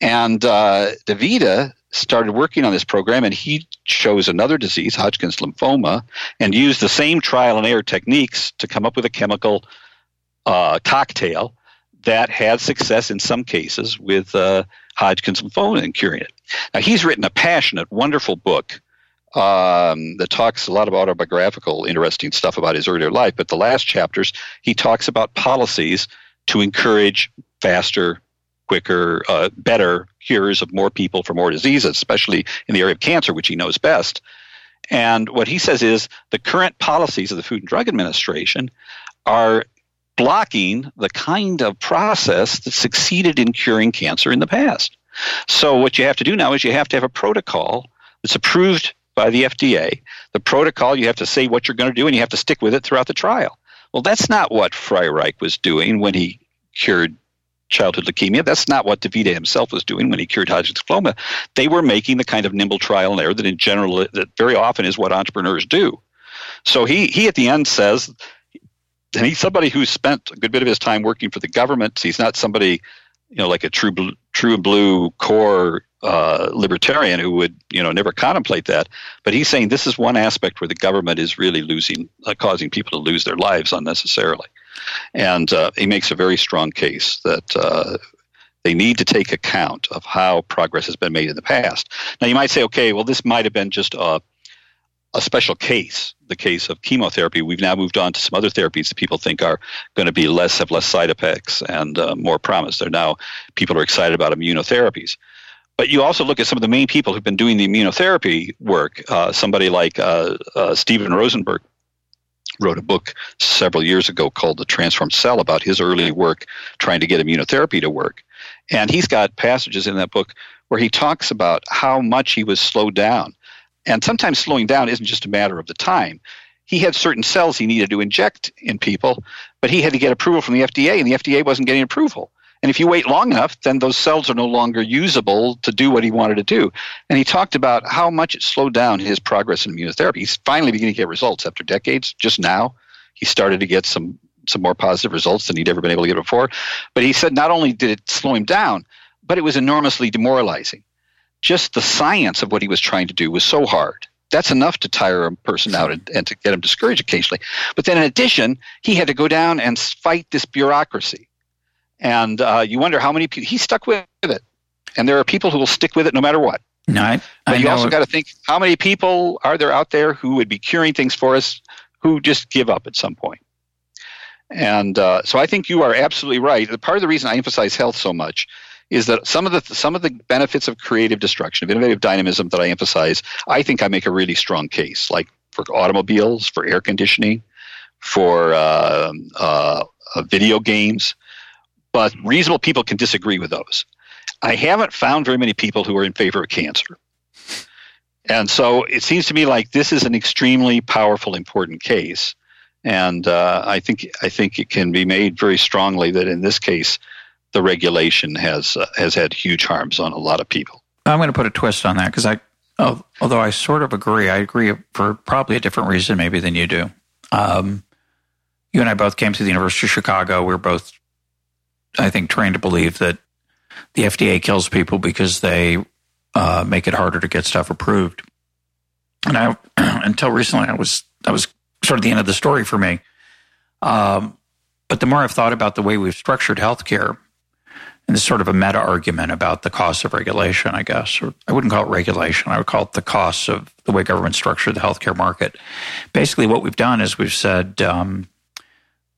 And uh, DeVita started working on this program and he chose another disease, Hodgkin's lymphoma, and used the same trial and error techniques to come up with a chemical uh, cocktail that had success in some cases with uh, Hodgkin's lymphoma and curing it. Now, he's written a passionate, wonderful book um, that talks a lot of autobiographical, interesting stuff about his earlier life. But the last chapters, he talks about policies to encourage faster, quicker, uh, better cures of more people for more diseases, especially in the area of cancer, which he knows best. And what he says is the current policies of the Food and Drug Administration are blocking the kind of process that succeeded in curing cancer in the past. So, what you have to do now is you have to have a protocol that's approved by the FDA. The protocol, you have to say what you're going to do and you have to stick with it throughout the trial. Well, that's not what Freireich was doing when he cured childhood leukemia. That's not what DeVita himself was doing when he cured Hodgkin's lymphoma. They were making the kind of nimble trial and error that, in general, that very often is what entrepreneurs do. So he he at the end says, and he's somebody who spent a good bit of his time working for the government. He's not somebody, you know, like a true blue, true blue core uh, libertarian who would you know never contemplate that. But he's saying this is one aspect where the government is really losing, uh, causing people to lose their lives unnecessarily, and uh, he makes a very strong case that. Uh, they need to take account of how progress has been made in the past. Now, you might say, okay, well, this might have been just a, a special case, the case of chemotherapy. We've now moved on to some other therapies that people think are going to be less have less side effects and uh, more promise. They're now people are excited about immunotherapies. But you also look at some of the main people who've been doing the immunotherapy work. Uh, somebody like uh, uh, Steven Rosenberg wrote a book several years ago called The Transformed Cell about his early work trying to get immunotherapy to work. And he's got passages in that book where he talks about how much he was slowed down. And sometimes slowing down isn't just a matter of the time. He had certain cells he needed to inject in people, but he had to get approval from the FDA, and the FDA wasn't getting approval. And if you wait long enough, then those cells are no longer usable to do what he wanted to do. And he talked about how much it slowed down his progress in immunotherapy. He's finally beginning to get results after decades. Just now, he started to get some some more positive results than he'd ever been able to get before. But he said not only did it slow him down, but it was enormously demoralizing. Just the science of what he was trying to do was so hard. That's enough to tire a person out and, and to get him discouraged occasionally. But then, in addition, he had to go down and fight this bureaucracy and uh, you wonder how many people he stuck with it. And there are people who will stick with it no matter what. No, I, but I you also got to think how many people are there out there who would be curing things for us who just give up at some point. And uh, so I think you are absolutely right. Part of the reason I emphasize health so much is that some of the some of the benefits of creative destruction, of innovative dynamism that I emphasize, I think I make a really strong case, like for automobiles, for air conditioning, for uh, uh, video games but reasonable people can disagree with those. I haven't found very many people who are in favor of cancer. And so it seems to me like this is an extremely powerful, important case. And uh, I think I think it can be made very strongly that in this case, the regulation has uh, has had huge harms on a lot of people. I'm going to put a twist on that because I, although I sort of agree, I agree for probably a different reason maybe than you do. Um, you and I both came to the University of Chicago. We we're both I think, trained to believe that the FDA kills people because they uh, make it harder to get stuff approved. And I, until recently, I was that was sort of the end of the story for me. Um, but the more I've thought about the way we've structured healthcare, and this sort of a meta argument about the cost of regulation, I guess, or I wouldn't call it regulation. I would call it the costs of the way government structured the healthcare market. Basically, what we've done is we've said um,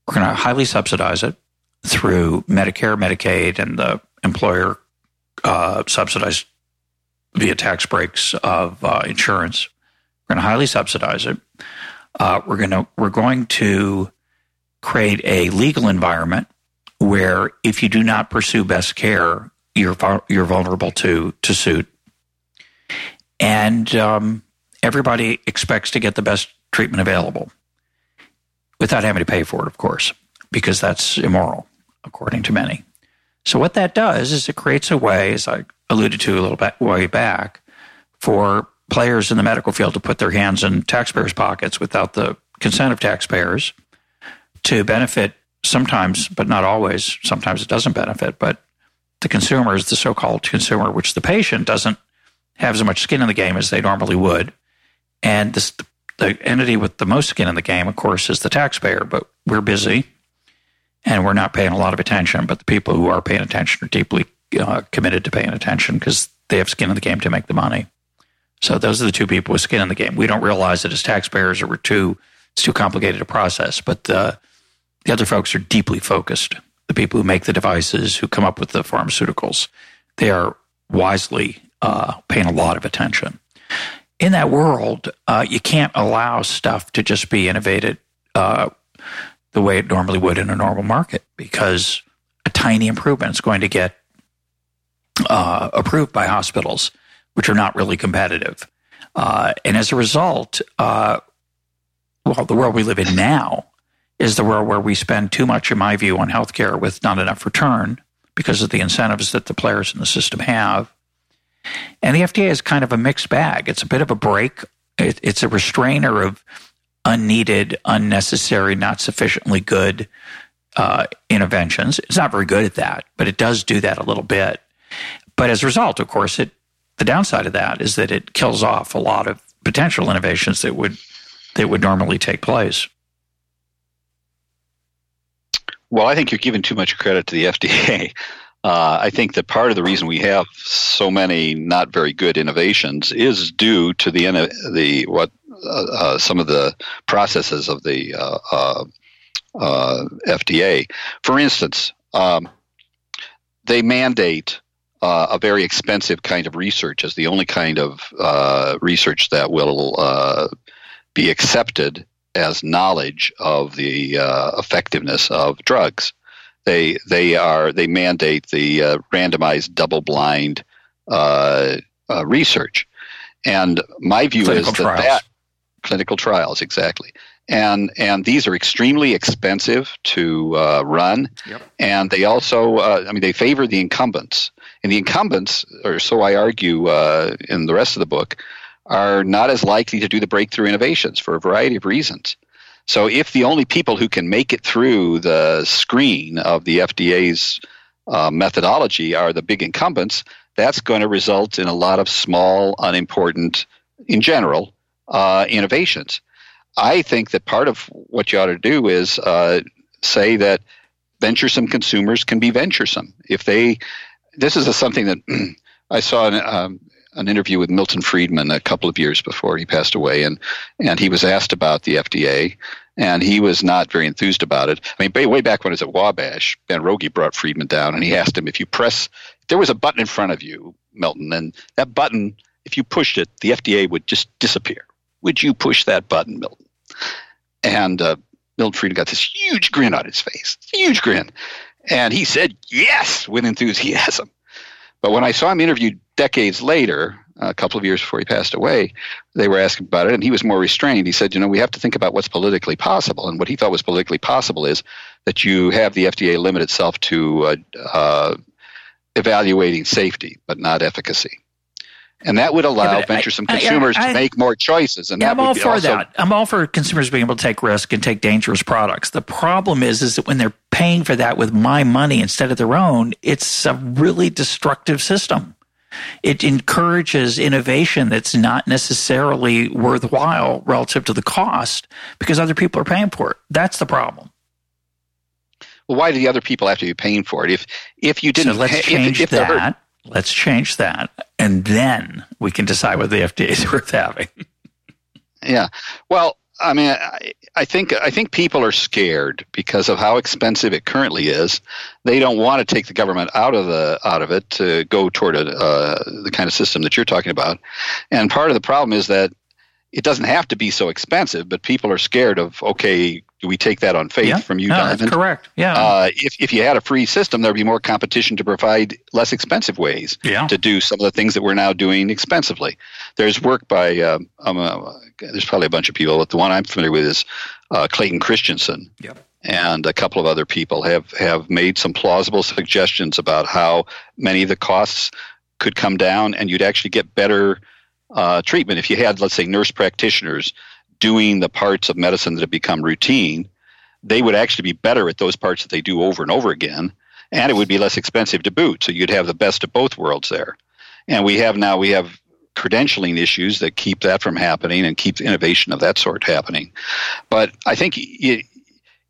we're going to highly subsidize it through Medicare, Medicaid, and the employer uh, subsidized via tax breaks of uh, insurance. We're going to highly subsidize it. Uh, we're going to we're going to create a legal environment where if you do not pursue best care, you're you're vulnerable to to suit, and um, everybody expects to get the best treatment available without having to pay for it, of course, because that's immoral according to many. So what that does is it creates a way, as I alluded to a little bit way back, for players in the medical field to put their hands in taxpayers' pockets without the consent of taxpayers to benefit sometimes, but not always. Sometimes it doesn't benefit, but the consumer is the so called consumer, which the patient doesn't have as much skin in the game as they normally would. And this, the entity with the most skin in the game, of course, is the taxpayer, but we're busy and we're not paying a lot of attention. But the people who are paying attention are deeply uh, committed to paying attention because they have skin in the game to make the money. So those are the two people with skin in the game. We don't realize it as taxpayers, or we're too it's too complicated a process. But the the other folks are deeply focused. The people who make the devices, who come up with the pharmaceuticals, they are wisely uh, paying a lot of attention. In that world, uh, you can't allow stuff to just be innovated uh, the way it normally would in a normal market because a tiny improvement is going to get uh, approved by hospitals, which are not really competitive. Uh, and as a result, uh, well, the world we live in now is the world where we spend too much, in my view, on healthcare with not enough return because of the incentives that the players in the system have. And the FDA is kind of a mixed bag. It's a bit of a brake. It, it's a restrainer of unneeded, unnecessary, not sufficiently good uh, interventions. It's not very good at that, but it does do that a little bit. But as a result, of course, it the downside of that is that it kills off a lot of potential innovations that would that would normally take place. Well, I think you're giving too much credit to the FDA. Uh, I think that part of the reason we have so many not very good innovations is due to the the what uh, uh, some of the processes of the uh, uh, uh, FDA. For instance, um, they mandate uh, a very expensive kind of research as the only kind of uh, research that will uh, be accepted as knowledge of the uh, effectiveness of drugs. They they are they mandate the uh, randomized double blind uh, research, and my view clinical is that trials. that clinical trials exactly and and these are extremely expensive to uh, run, yep. and they also, uh, I mean, they favor the incumbents, and the incumbents, or so I argue uh, in the rest of the book, are not as likely to do the breakthrough innovations for a variety of reasons. So, if the only people who can make it through the screen of the FDA's uh, methodology are the big incumbents, that's going to result in a lot of small, unimportant, in general, uh, innovations. I think that part of what you ought to do is uh, say that venturesome consumers can be venturesome. If they, this is a, something that I saw in um, an interview with Milton Friedman a couple of years before he passed away, and and he was asked about the FDA, and he was not very enthused about it. I mean, way back when I was at Wabash, Ben Rogge brought Friedman down, and he asked him if you press, there was a button in front of you, Milton, and that button, if you pushed it, the FDA would just disappear. Would you push that button, Milton? And uh, Milton Friedman got this huge grin on his face, huge grin. And he said yes with enthusiasm. But when I saw him interviewed decades later, a couple of years before he passed away, they were asking about it, and he was more restrained. He said, You know, we have to think about what's politically possible. And what he thought was politically possible is that you have the FDA limit itself to uh, uh, evaluating safety, but not efficacy and that would allow yeah, venturesome I, consumers I, I, to make more choices. And yeah, I'm all for also, that. I'm all for consumers being able to take risk and take dangerous products. The problem is, is that when they're paying for that with my money instead of their own, it's a really destructive system. It encourages innovation that's not necessarily worthwhile relative to the cost because other people are paying for it. That's the problem. Well, why do the other people have to be paying for it? If if you didn't, so let's pay, change if, if that. Let's change that, and then we can decide whether the FDA is worth having. yeah. Well, I mean, I, I, think I think people are scared because of how expensive it currently is. They don't want to take the government out of the out of it to go toward a, uh, the kind of system that you're talking about. And part of the problem is that it doesn't have to be so expensive, but people are scared of okay, do we take that on faith yeah. from you, no, Donovan? That's correct. Yeah. Uh, if if you had a free system, there'd be more competition to provide less expensive ways yeah. to do some of the things that we're now doing expensively. There's work by uh, um, uh, there's probably a bunch of people, but the one I'm familiar with is uh, Clayton Christensen. Yep. And a couple of other people have, have made some plausible suggestions about how many of the costs could come down, and you'd actually get better uh, treatment. If you had, let's say, nurse practitioners doing the parts of medicine that have become routine, they would actually be better at those parts that they do over and over again, and it would be less expensive to boot. So you'd have the best of both worlds there. And we have now we have credentialing issues that keep that from happening and keep innovation of that sort happening. But I think you,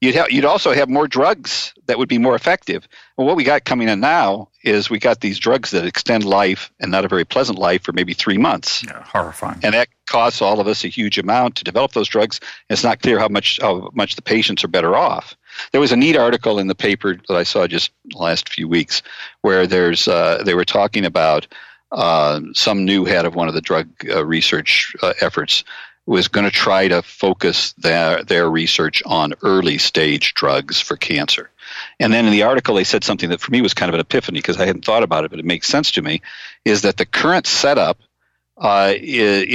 you'd have, you'd also have more drugs that would be more effective. Well, what we got coming in now is we got these drugs that extend life and not a very pleasant life for maybe three months. Yeah, horrifying. And that costs all of us a huge amount to develop those drugs. It's not clear how much how much the patients are better off. There was a neat article in the paper that I saw just last few weeks where there's uh, they were talking about uh, some new head of one of the drug uh, research uh, efforts was going to try to focus their, their research on early stage drugs for cancer. And then in the article, they said something that for me was kind of an epiphany because I hadn't thought about it, but it makes sense to me is that the current setup uh,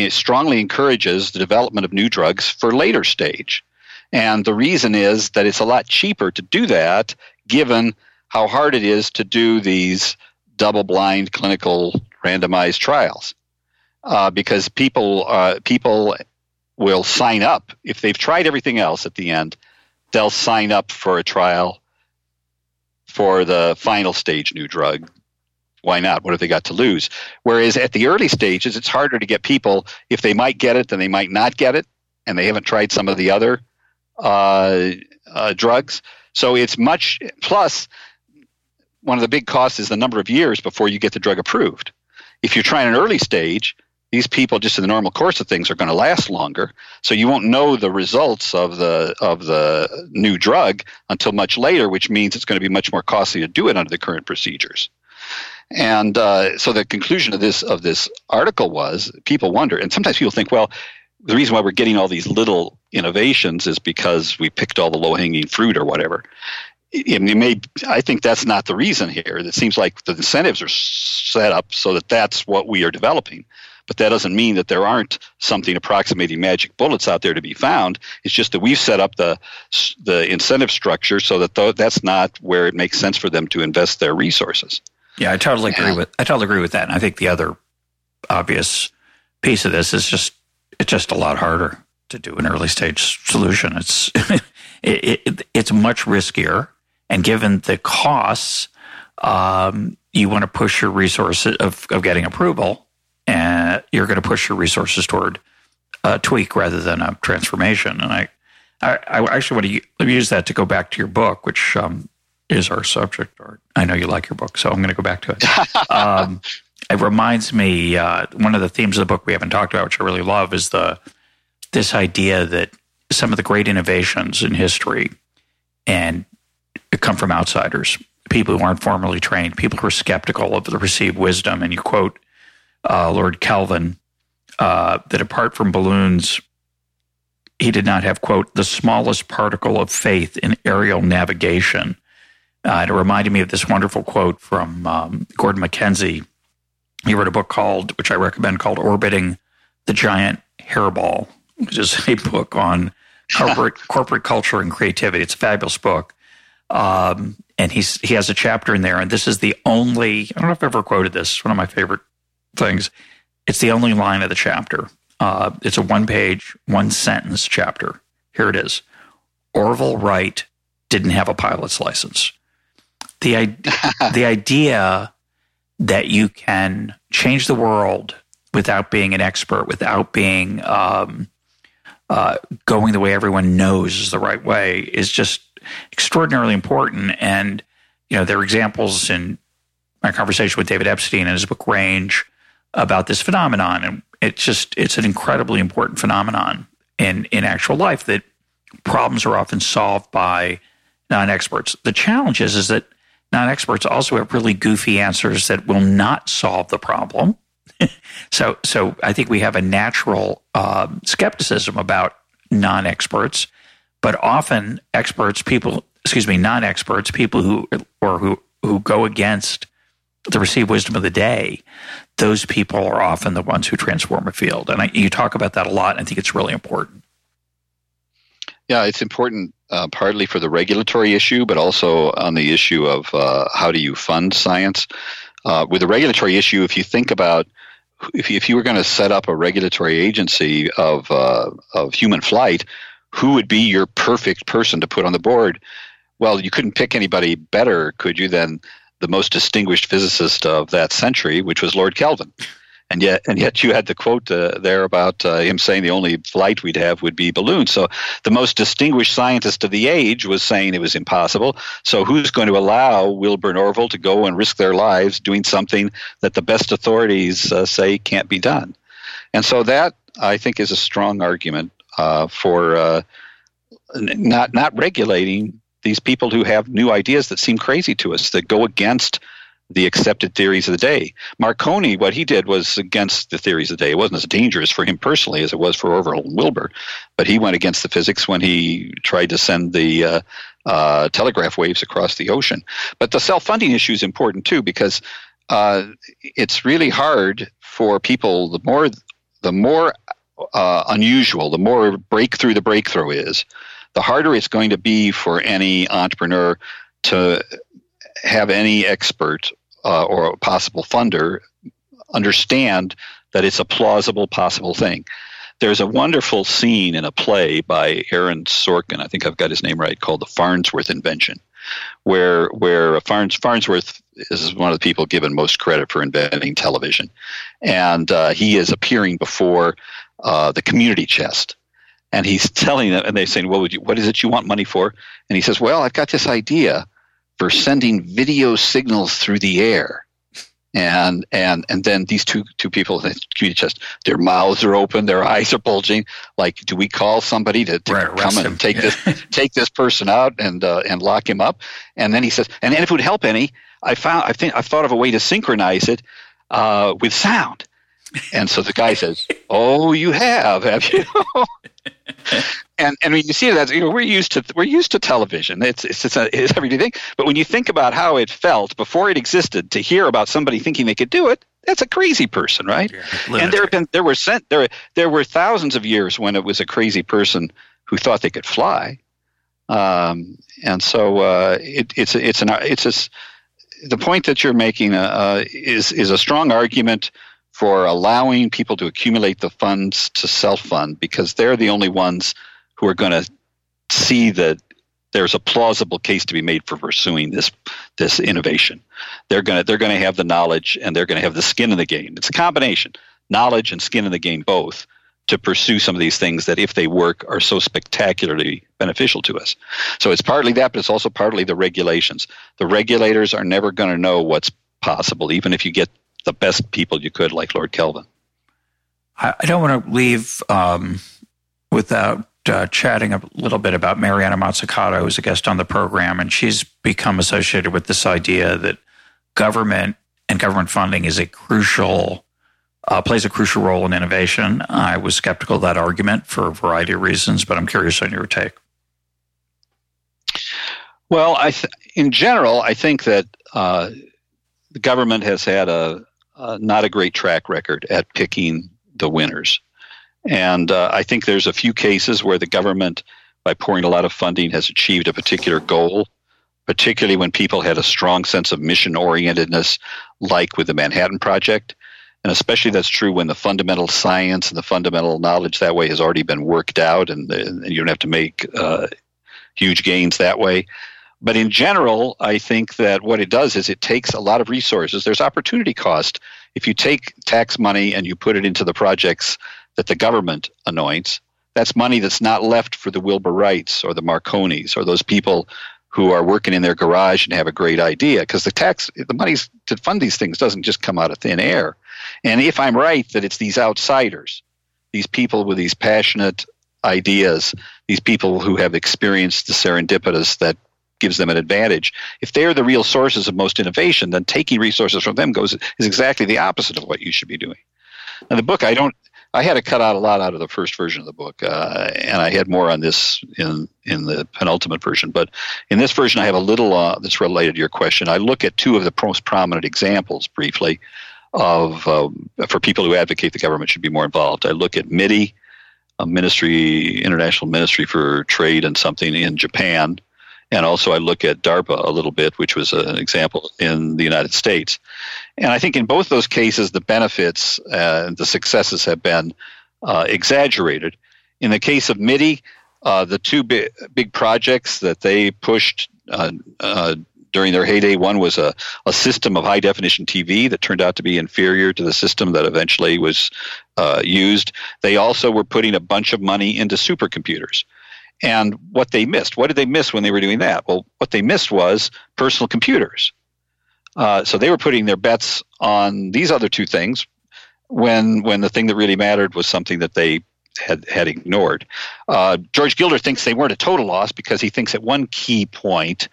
strongly encourages the development of new drugs for later stage. And the reason is that it's a lot cheaper to do that given how hard it is to do these double blind clinical randomized trials. Uh, because people uh, people will sign up if they've tried everything else at the end. They'll sign up for a trial for the final stage new drug. Why not? What have they got to lose? Whereas at the early stages, it's harder to get people. If they might get it, then they might not get it, and they haven't tried some of the other uh, uh, drugs. So it's much. Plus, one of the big costs is the number of years before you get the drug approved. If you're trying an early stage, these people just in the normal course of things are going to last longer. So you won't know the results of the of the new drug until much later which means it's going to be much more costly to do it under the current procedures. And uh, so the conclusion of this of this article was people wonder and sometimes people think well the reason why we're getting all these little innovations is because we picked all the low hanging fruit or whatever. It may, I think that's not the reason here. It seems like the incentives are set up so that that's what we are developing but that doesn't mean that there aren't something approximating magic bullets out there to be found. It's just that we've set up the the incentive structure so that th- that's not where it makes sense for them to invest their resources. Yeah, I totally agree with I totally agree with that. And I think the other obvious piece of this is just it's just a lot harder to do an early stage solution. It's it, it, it's much riskier, and given the costs, um, you want to push your resources of, of getting approval and you're going to push your resources toward a tweak rather than a transformation. And I, I, I actually want to use that to go back to your book, which um, is our subject. Art. I know you like your book, so I'm going to go back to it. um, it reminds me uh, one of the themes of the book we haven't talked about, which I really love, is the this idea that some of the great innovations in history and come from outsiders, people who aren't formally trained, people who are skeptical of the received wisdom. And you quote uh, Lord Kelvin, uh, that apart from balloons, he did not have, quote, the smallest particle of faith in aerial navigation. Uh, it reminded me of this wonderful quote from um, Gordon MacKenzie. He wrote a book called, which I recommend, called Orbiting the Giant Hairball, which is a book on corporate corporate culture and creativity. It's a fabulous book. Um, and he's he has a chapter in there, and this is the only I don't know if I've ever quoted this. One of my favorite things. It's the only line of the chapter. Uh, it's a one page, one sentence chapter. Here it is Orville Wright didn't have a pilot's license. The, the idea that you can change the world without being an expert, without being um, uh, going the way everyone knows is the right way, is just extraordinarily important. And you know, there are examples in my conversation with David Epstein and his book Range about this phenomenon. And it's just, it's an incredibly important phenomenon in, in actual life that problems are often solved by non experts. The challenge is, is that non experts also have really goofy answers that will not solve the problem. so, so I think we have a natural um, skepticism about non experts, but often experts, people, excuse me, non experts, people who or who who go against the received wisdom of the day, those people are often the ones who transform a field. And I, you talk about that a lot. I think it's really important. Yeah, it's important uh, partly for the regulatory issue, but also on the issue of uh, how do you fund science. Uh, with the regulatory issue, if you think about if you, if you were going to set up a regulatory agency of uh, of human flight, who would be your perfect person to put on the board? Well, you couldn't pick anybody better, could you, than the most distinguished physicist of that century, which was Lord Kelvin and yet and yet you had the quote uh, there about uh, him saying the only flight we'd have would be balloons. So the most distinguished scientist of the age was saying it was impossible. So who's going to allow Wilbur Orville to go and risk their lives doing something that the best authorities uh, say can't be done? And so that I think is a strong argument uh, for uh, not not regulating these people who have new ideas that seem crazy to us that go against the accepted theories of the day. Marconi, what he did was against the theories of the day. It wasn't as dangerous for him personally as it was for Orville and Wilbur, but he went against the physics when he tried to send the uh, uh, telegraph waves across the ocean. But the self-funding issue is important too because uh, it's really hard for people. The more the more uh, unusual, the more breakthrough the breakthrough is, the harder it's going to be for any entrepreneur to have any expert uh, or possible funder understand that it's a plausible possible thing. There's a wonderful scene in a play by Aaron Sorkin, I think I've got his name right, called The Farnsworth Invention, where where Farns, Farnsworth is one of the people given most credit for inventing television, and uh, he is appearing before uh, the community chest, and he's telling them, and they're saying, "What would you? What is it you want money for?" And he says, "Well, I've got this idea for sending video signals through the air. And and and then these two two people just their mouths are open, their eyes are bulging. Like, do we call somebody to, to right, come and him. take yeah. this take this person out and uh, and lock him up? And then he says, and if it would help any, I found I think I've thought of a way to synchronize it uh, with sound. And so the guy says, "Oh, you have, have you?" and and when you see that, you know, we're used to we're used to television. It's it's it's, a, it's everyday thing. But when you think about how it felt before it existed, to hear about somebody thinking they could do it, that's a crazy person, right? Yeah, and there have been there were sent there there were thousands of years when it was a crazy person who thought they could fly. Um, and so uh, it, it's it's an it's a, the point that you're making uh, uh, is is a strong argument for allowing people to accumulate the funds to self fund because they're the only ones who are going to see that there's a plausible case to be made for pursuing this this innovation. They're going to they're going to have the knowledge and they're going to have the skin in the game. It's a combination, knowledge and skin in the game both to pursue some of these things that if they work are so spectacularly beneficial to us. So it's partly that but it's also partly the regulations. The regulators are never going to know what's possible even if you get the best people you could, like Lord Kelvin. I, don't want to leave um, without uh, chatting a little bit about Mariana Mazzucato, who's a guest on the program, and she's become associated with this idea that government and government funding is a crucial uh, plays a crucial role in innovation. I was skeptical of that argument for a variety of reasons, but I'm curious on your take. Well, I th- in general, I think that uh, the government has had a uh, not a great track record at picking the winners. And uh, I think there's a few cases where the government, by pouring a lot of funding, has achieved a particular goal, particularly when people had a strong sense of mission orientedness, like with the Manhattan Project. And especially that's true when the fundamental science and the fundamental knowledge that way has already been worked out and, and you don't have to make uh, huge gains that way. But in general, I think that what it does is it takes a lot of resources. There's opportunity cost. If you take tax money and you put it into the projects that the government anoints, that's money that's not left for the Wilbur Wrights or the Marconis or those people who are working in their garage and have a great idea because the tax the money to fund these things doesn't just come out of thin air and if i'm right that it's these outsiders these people with these passionate ideas these people who have experienced the serendipitous that gives them an advantage. If they're the real sources of most innovation, then taking resources from them goes is exactly the opposite of what you should be doing. Now, the book, I don't. I had to cut out a lot out of the first version of the book, uh, and I had more on this in in the penultimate version. But in this version, I have a little uh, that's related to your question. I look at two of the most prominent examples briefly of um, for people who advocate the government should be more involved. I look at MITI, a ministry, international ministry for trade and something in Japan, And also, I look at DARPA a little bit, which was an example in the United States. And I think in both those cases, the benefits and the successes have been uh, exaggerated. In the case of MITI, uh, the two big, big projects that they pushed uh, uh, during their heyday, one was a, a system of high definition TV that turned out to be inferior to the system that eventually was uh, used. They also were putting a bunch of money into supercomputers. And what they missed, what did they miss when they were doing that? Well, what they missed was personal computers. Uh, so they were putting their bets on these other two things when when the thing that really mattered was something that they had had ignored. Uh, George Gilder thinks they weren't a total loss because he thinks at one key point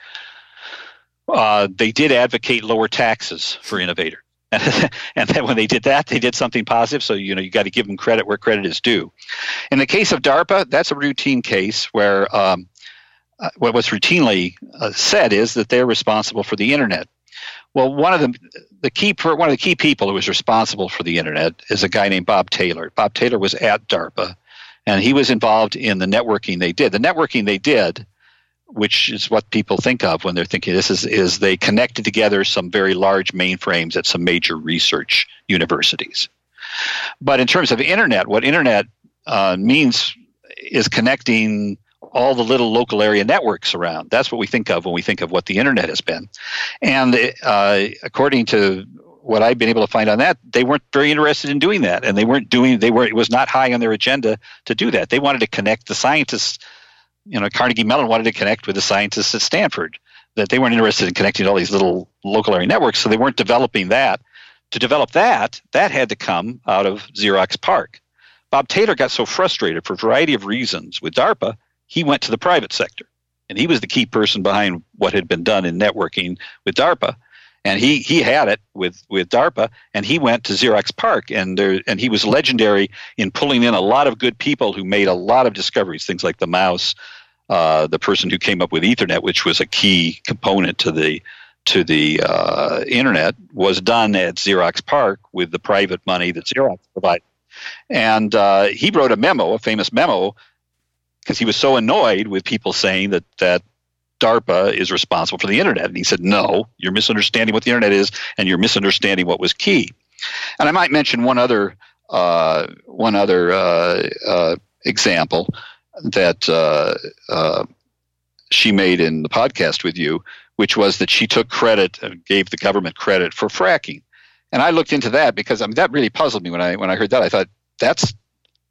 uh, they did advocate lower taxes for innovators. and then when they did that, they did something positive. So you know you got to give them credit where credit is due. In the case of DARPA, that's a routine case where um, uh, what's routinely uh, said is that they're responsible for the internet. Well, one of the the key one of the key people who was responsible for the internet is a guy named Bob Taylor. Bob Taylor was at DARPA, and he was involved in the networking they did. The networking they did, which is what people think of when they're thinking this is is they connected together some very large mainframes at some major research universities. But in terms of internet, what internet uh, means is connecting all the little local area networks around. That's what we think of when we think of what the internet has been. And uh, according to what I've been able to find on that, they weren't very interested in doing that, and they weren't doing. They were. It was not high on their agenda to do that. They wanted to connect the scientists. You know, Carnegie Mellon wanted to connect with the scientists at Stanford. That they weren't interested in connecting all these little local area networks, so they weren't developing that. To develop that, that had to come out of Xerox PARC. Bob Taylor got so frustrated for a variety of reasons with DARPA he went to the private sector. And he was the key person behind what had been done in networking with DARPA. And he, he had it with, with DARPA, and he went to Xerox PARC, and there, and he was legendary in pulling in a lot of good people who made a lot of discoveries, things like the mouse, uh, the person who came up with Ethernet, which was a key component to the to the uh, internet, was done at Xerox PARC with the private money that Xerox provided. And uh, he wrote a memo, a famous memo, because he was so annoyed with people saying that that DARPA is responsible for the internet. And he said, no, you're misunderstanding what the internet is, and you're misunderstanding what was key. And I might mention one other uh, one other uh, uh, example that uh, uh, she made in the podcast with you, which was that she took credit and gave the government credit for fracking. And I looked into that because I mean that really puzzled me when I when I heard that. I thought that's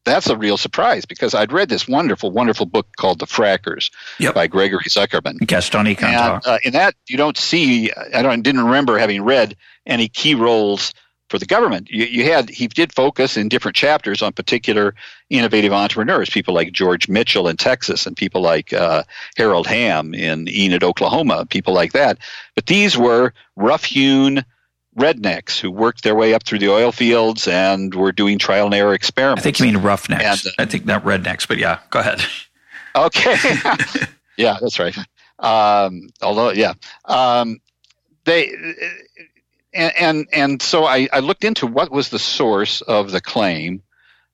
that's a real surprise because I'd read this wonderful, wonderful book called The Frackers yep. by Gregory Zuckerman. Gaston and, uh, in that, you don't see, I don't, didn't remember having read any key roles for the government. You, you had, he did focus in different chapters on particular innovative entrepreneurs, people like George Mitchell in Texas and people like uh, Harold Hamm in Enid, Oklahoma, people like that. But these were rough hewn, rednecks who worked their way up through the oil fields and were doing trial and error experiments. I think you mean roughnecks. And, uh, I think not rednecks, but yeah, go ahead. Okay. yeah, that's right. Um, although, yeah, um, they and, and and so I, I looked into what was the source of the claim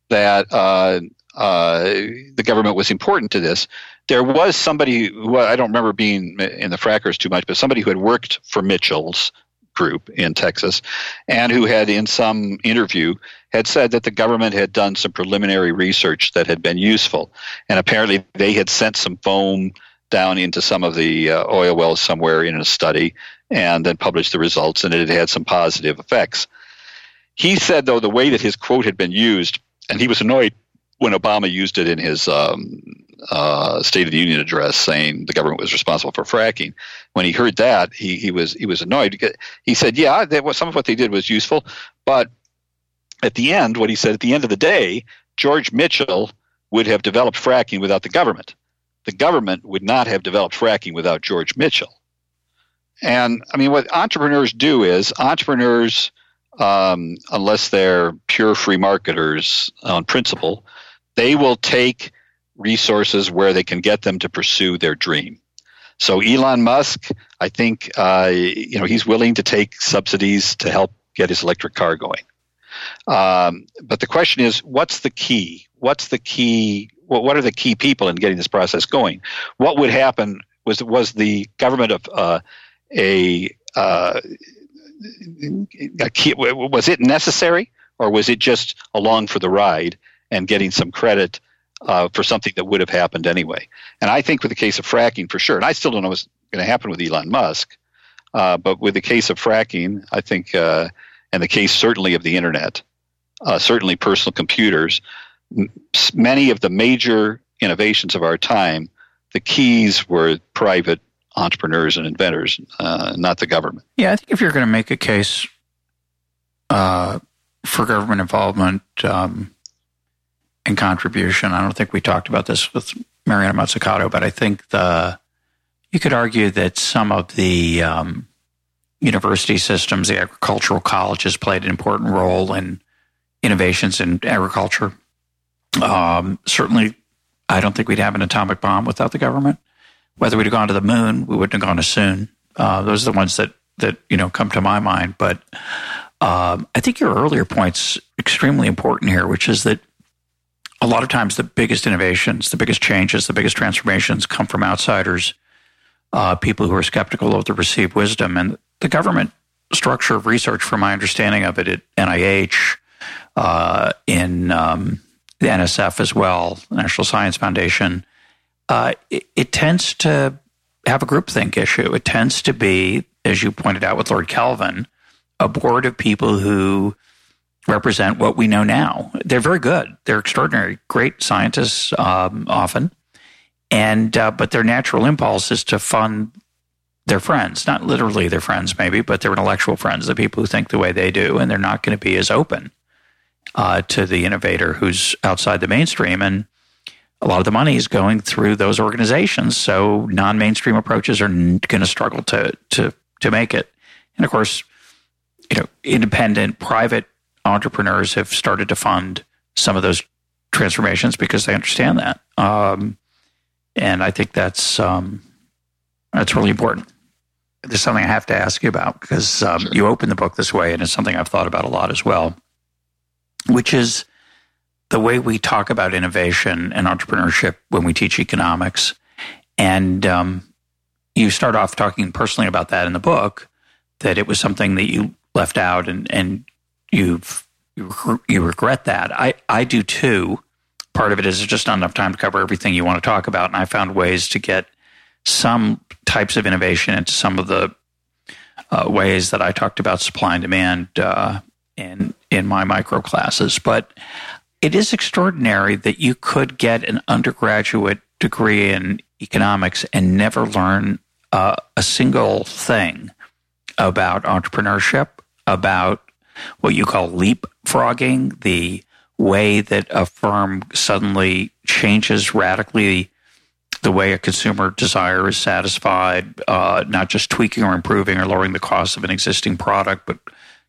that uh, uh, the government was important to this. There was somebody who I don't remember being in the frackers too much, but somebody who had worked for Mitchell's group in Texas, and who had, in some interview, had said that the government had done some preliminary research that had been useful, and apparently they had sent some foam down into some of the uh, oil wells somewhere in a study, and then published the results, and it had had some positive effects. He said, though, the way that his quote had been used, and he was annoyed when Obama used it in his um, uh, State of the Union address, saying the government was responsible for fracking. When he heard that, he, he was he was annoyed. He said, "Yeah, some of what they did was useful, but at the end, what he said at the end of the day, George Mitchell would have developed fracking without the government. The government would not have developed fracking without George Mitchell." And I mean, what entrepreneurs do is entrepreneurs, um, unless they're pure free marketers on principle, they will take resources where they can get them to pursue their dream. So Elon Musk, I think, uh, you know, he's willing to take subsidies to help get his electric car going. Um, but the question is, what's the key? What's the key? What, what are the key people in getting this process going? What would happen Was was the government of uh, a, uh, a key, was it necessary, or was it just along for the ride and getting some credit uh, for something that would have happened anyway? And I think with the case of fracking, for sure, and I still don't know what's going to happen with Elon Musk, uh, but with the case of fracking, I think, uh, and the case certainly of the internet, uh, certainly personal computers, m- many of the major innovations of our time, the keys were private entrepreneurs and inventors, uh, not the government. Yeah, I think if you're going to make a case uh, for government involvement um, and contribution, I don't think we talked about this with Mariana Mazzucato, but I think the you could argue that some of the um, university systems, the agricultural colleges, played an important role in innovations in agriculture. Um, certainly, I don't think we'd have an atomic bomb without the government. Whether we'd have gone to the moon, we wouldn't have gone as soon. Uh, those are the ones that that you know come to my mind. But um, I think your earlier point's extremely important here, which is that a lot of times the biggest innovations, the biggest changes, the biggest transformations come from outsiders, uh, people who are skeptical of the received wisdom, and the government structure of research, from my understanding of it, at NIH, uh, in um, the NSF as well, National Science Foundation uh, it, it, tends to have a groupthink issue. It tends to be, as you pointed out with Lord Kelvin, a board of people who represent what we know now. They're very good. They're extraordinary, great scientists um, often, and uh, but their natural impulse is to fund their friends, not literally their friends, maybe, but their intellectual friends, the people who think the way they do, and they're not going to be as open uh, to the innovator who's outside the mainstream. And a lot of the money is going through those organizations. So non-mainstream approaches are going to struggle to to to make it. And of course, you know, independent private entrepreneurs have started to fund some of those transformations because they understand that. Um, and I think that's um, that's really important. There's something I have to ask you about because um, sure. you open the book this way, and it's something I've thought about a lot as well, which is the way we talk about innovation and entrepreneurship when we teach economics. And um, you start off talking personally about that in the book, that it was something that you left out and, and you've, you regret that. I, I do too. Part of it is just not enough time to cover everything you want to talk about. And I found ways to get some types of innovation into some of the uh, ways that I talked about supply and demand uh, in in my micro classes. But it is extraordinary that you could get an undergraduate degree in economics and never learn uh, a single thing about entrepreneurship, about what you call leapfrogging, the way that a firm suddenly changes radically the way a consumer desire is satisfied, uh, not just tweaking or improving or lowering the cost of an existing product, but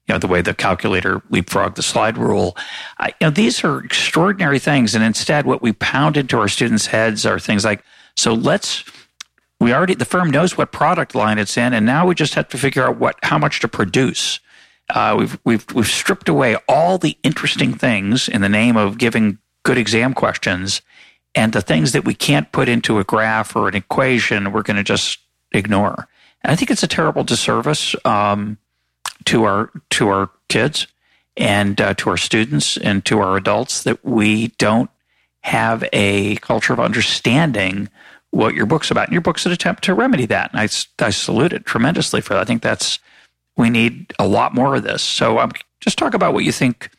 you know, the way the calculator leapfrogged the slide rule. I, you know, these are extraordinary things. And instead, what we pound into our students' heads are things like, so let's, we already, the firm knows what product line it's in, and now we just have to figure out what, how much to produce. Uh, we've, we've, we've stripped away all the interesting things in the name of giving good exam questions. And the things that we can't put into a graph or an equation, we're going to just ignore. And I think it's a terrible disservice. Um, to our to our kids and uh, to our students and to our adults that we don't have a culture of understanding what your book's about. And your book's an attempt to remedy that. And I, I salute it tremendously for that. I think that's, we need a lot more of this. So um, just talk about what you think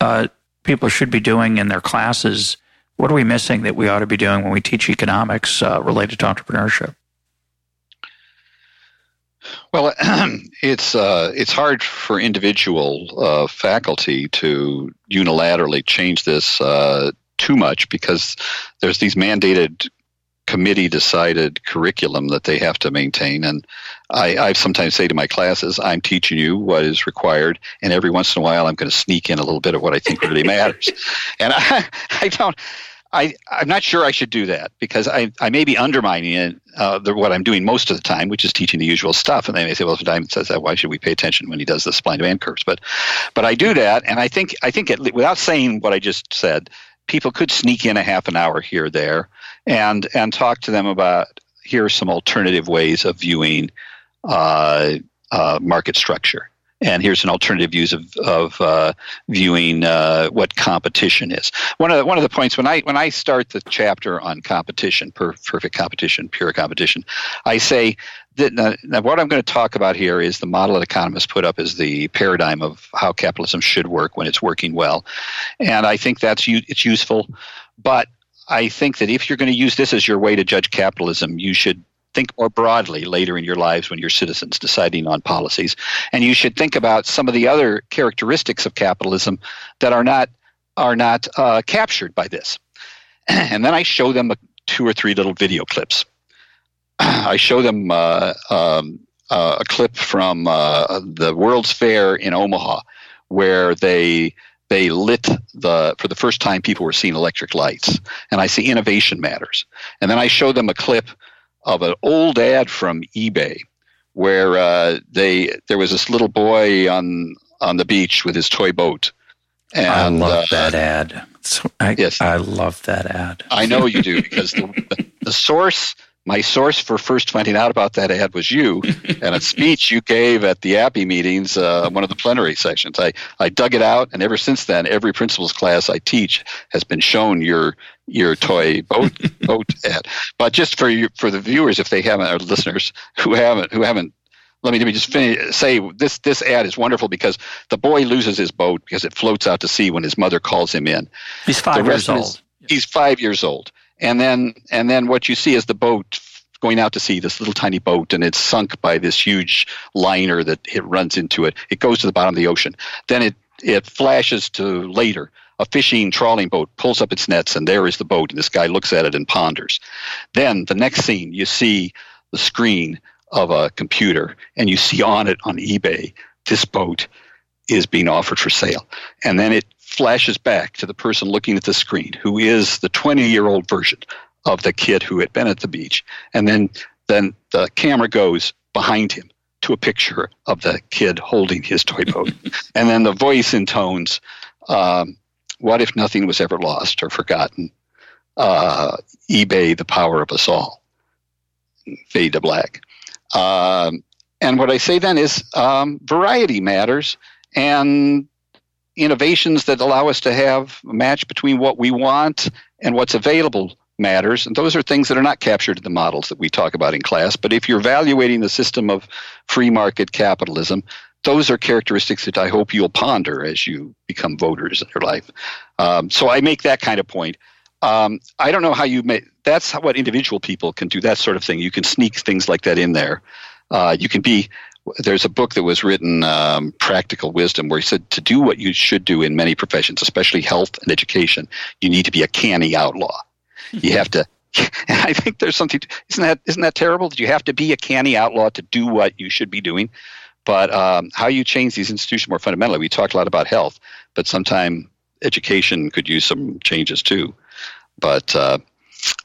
uh, people should be doing in their classes. What are we missing that we ought to be doing when we teach economics uh, related to entrepreneurship? Well, it's uh, it's hard for individual uh, faculty to unilaterally change this uh, too much because there's these mandated committee decided curriculum that they have to maintain. And I, I sometimes say to my classes, I'm teaching you what is required, and every once in a while I'm going to sneak in a little bit of what I think really matters. And I, I don't. I, I'm not sure I should do that because I, I may be undermining it, uh, the, what I'm doing most of the time, which is teaching the usual stuff. And they may say, well, if Diamond says that, why should we pay attention when he does the supply and demand curves? But, but I do that, and I think I think it, without saying what I just said, people could sneak in a half an hour here or there, and and talk to them about here are some alternative ways of viewing uh, uh, market structure. And here's an alternative views of, of uh, viewing uh, what competition is. One of the, one of the points when I when I start the chapter on competition, per, perfect competition, pure competition, I say that now, now what I'm going to talk about here is the model that economists put up as the paradigm of how capitalism should work when it's working well, and I think that's it's useful, but I think that if you're going to use this as your way to judge capitalism, you should think more broadly later in your lives when you're citizens deciding on policies. And you should think about some of the other characteristics of capitalism that are not are not uh, captured by this. and then I show them a, two or three little video clips. I show them uh, um, uh, a clip from uh, the World's Fair in Omaha, where they they lit the for the first time people were seeing electric lights, and I see innovation matters. And then I show them a clip of an old ad from eBay where uh, they there was this little boy on on the beach with his toy boat. And, I love uh, that ad. I, yes, I love that ad. I know you do because the, the source my source for first finding out about that ad was you and a speech you gave at the APEE meetings, uh, one of the plenary sessions. I, I dug it out, and ever since then, every principles class I teach has been shown your your toy boat boat ad. But just for you, for the viewers, if they haven't, or listeners who haven't who haven't let me, let me just finish, say this this ad is wonderful because the boy loses his boat because it floats out to sea when his mother calls him in. He's five years old. Is, he's five years old and then and then what you see is the boat going out to sea, this little tiny boat, and it's sunk by this huge liner that it runs into it. It goes to the bottom of the ocean. Then it it flashes to later. A fishing trawling boat pulls up its nets, and there is the boat. And this guy looks at it and ponders. Then the next scene, you see the screen of a computer, and you see on it on eBay this boat is being offered for sale. And then it flashes back to the person looking at the screen, who is the 20 year old version of the kid who had been at the beach. And then, then the camera goes behind him to a picture of the kid holding his toy boat. and then the voice intones, um, What if nothing was ever lost or forgotten? Uh, eBay, the power of us all. Fade to black. Um, and what I say then is um, variety matters. And innovations that allow us to have a match between what we want and what's available matters. And those are things that are not captured in the models that we talk about in class. But if you're evaluating the system of free market capitalism, those are characteristics that I hope you'll ponder as you become voters in your life. Um, so I make that kind of point. Um, I don't know how you make that's what individual people can do, that sort of thing. You can sneak things like that in there. Uh, you can be there's a book that was written, um, Practical Wisdom, where he said to do what you should do in many professions, especially health and education, you need to be a canny outlaw. You have to. And I think there's something. Isn't that isn't that terrible? That you have to be a canny outlaw to do what you should be doing. But um, how you change these institutions more fundamentally. We talked a lot about health, but sometime education could use some changes too. But uh,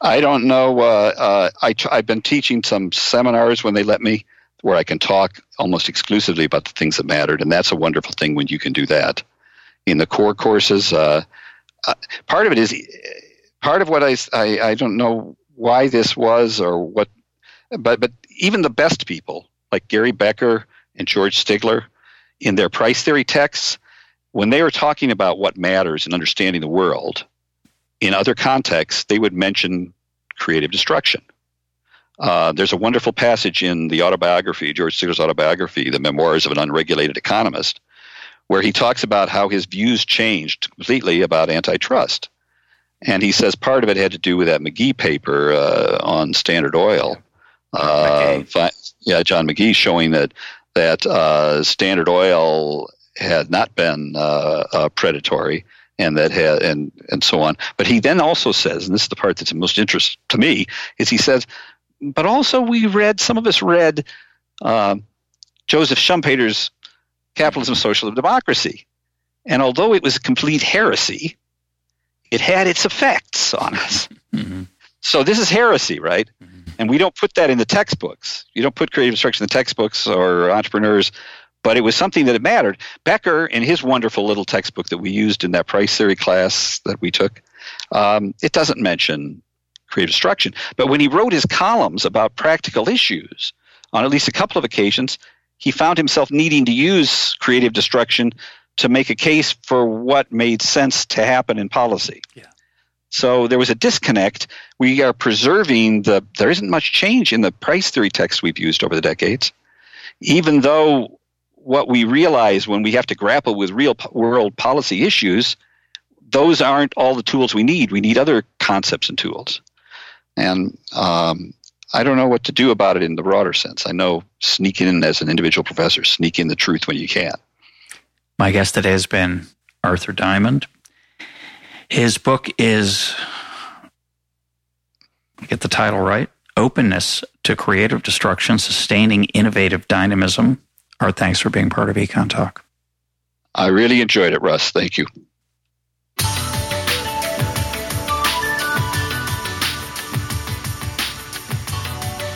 I don't know. Uh, uh, I, I've been teaching some seminars when they let me where I can talk almost exclusively about the things that mattered, and that's a wonderful thing when you can do that. In the core courses, uh, uh, part of it is part of what I, I I don't know why this was or what, but but even the best people like Gary Becker and George Stigler, in their price theory texts, when they were talking about what matters in understanding the world, in other contexts, they would mention creative destruction uh, there's a wonderful passage in the autobiography, George Stigler's autobiography, The Memoirs of an Unregulated Economist, where he talks about how his views changed completely about antitrust. And he says part of it had to do with that McGee paper uh, on Standard Oil. Uh, yeah, John McGee showing that that uh, Standard Oil had not been uh, uh, predatory and that had and and so on. But he then also says, and this is the part that's most interest to me, is he says but also we read some of us read uh, Joseph Schumpeter's Capitalism, Socialism, Democracy, and although it was a complete heresy, it had its effects on us. Mm-hmm. So this is heresy, right? Mm-hmm. And we don't put that in the textbooks. You don't put creative destruction in the textbooks or entrepreneurs, but it was something that it mattered. Becker, in his wonderful little textbook that we used in that price theory class that we took, um, it doesn't mention creative destruction. But when he wrote his columns about practical issues, on at least a couple of occasions, he found himself needing to use creative destruction to make a case for what made sense to happen in policy. Yeah. So there was a disconnect. We are preserving the, there isn't much change in the price theory text we've used over the decades, even though what we realize when we have to grapple with real world policy issues, those aren't all the tools we need. We need other concepts and tools. And um, I don't know what to do about it in the broader sense. I know sneaking in as an individual professor, sneak in the truth when you can. My guest today has been Arthur Diamond. His book is, get the title right, Openness to Creative Destruction, Sustaining Innovative Dynamism. Art, thanks for being part of Econ Talk. I really enjoyed it, Russ. Thank you.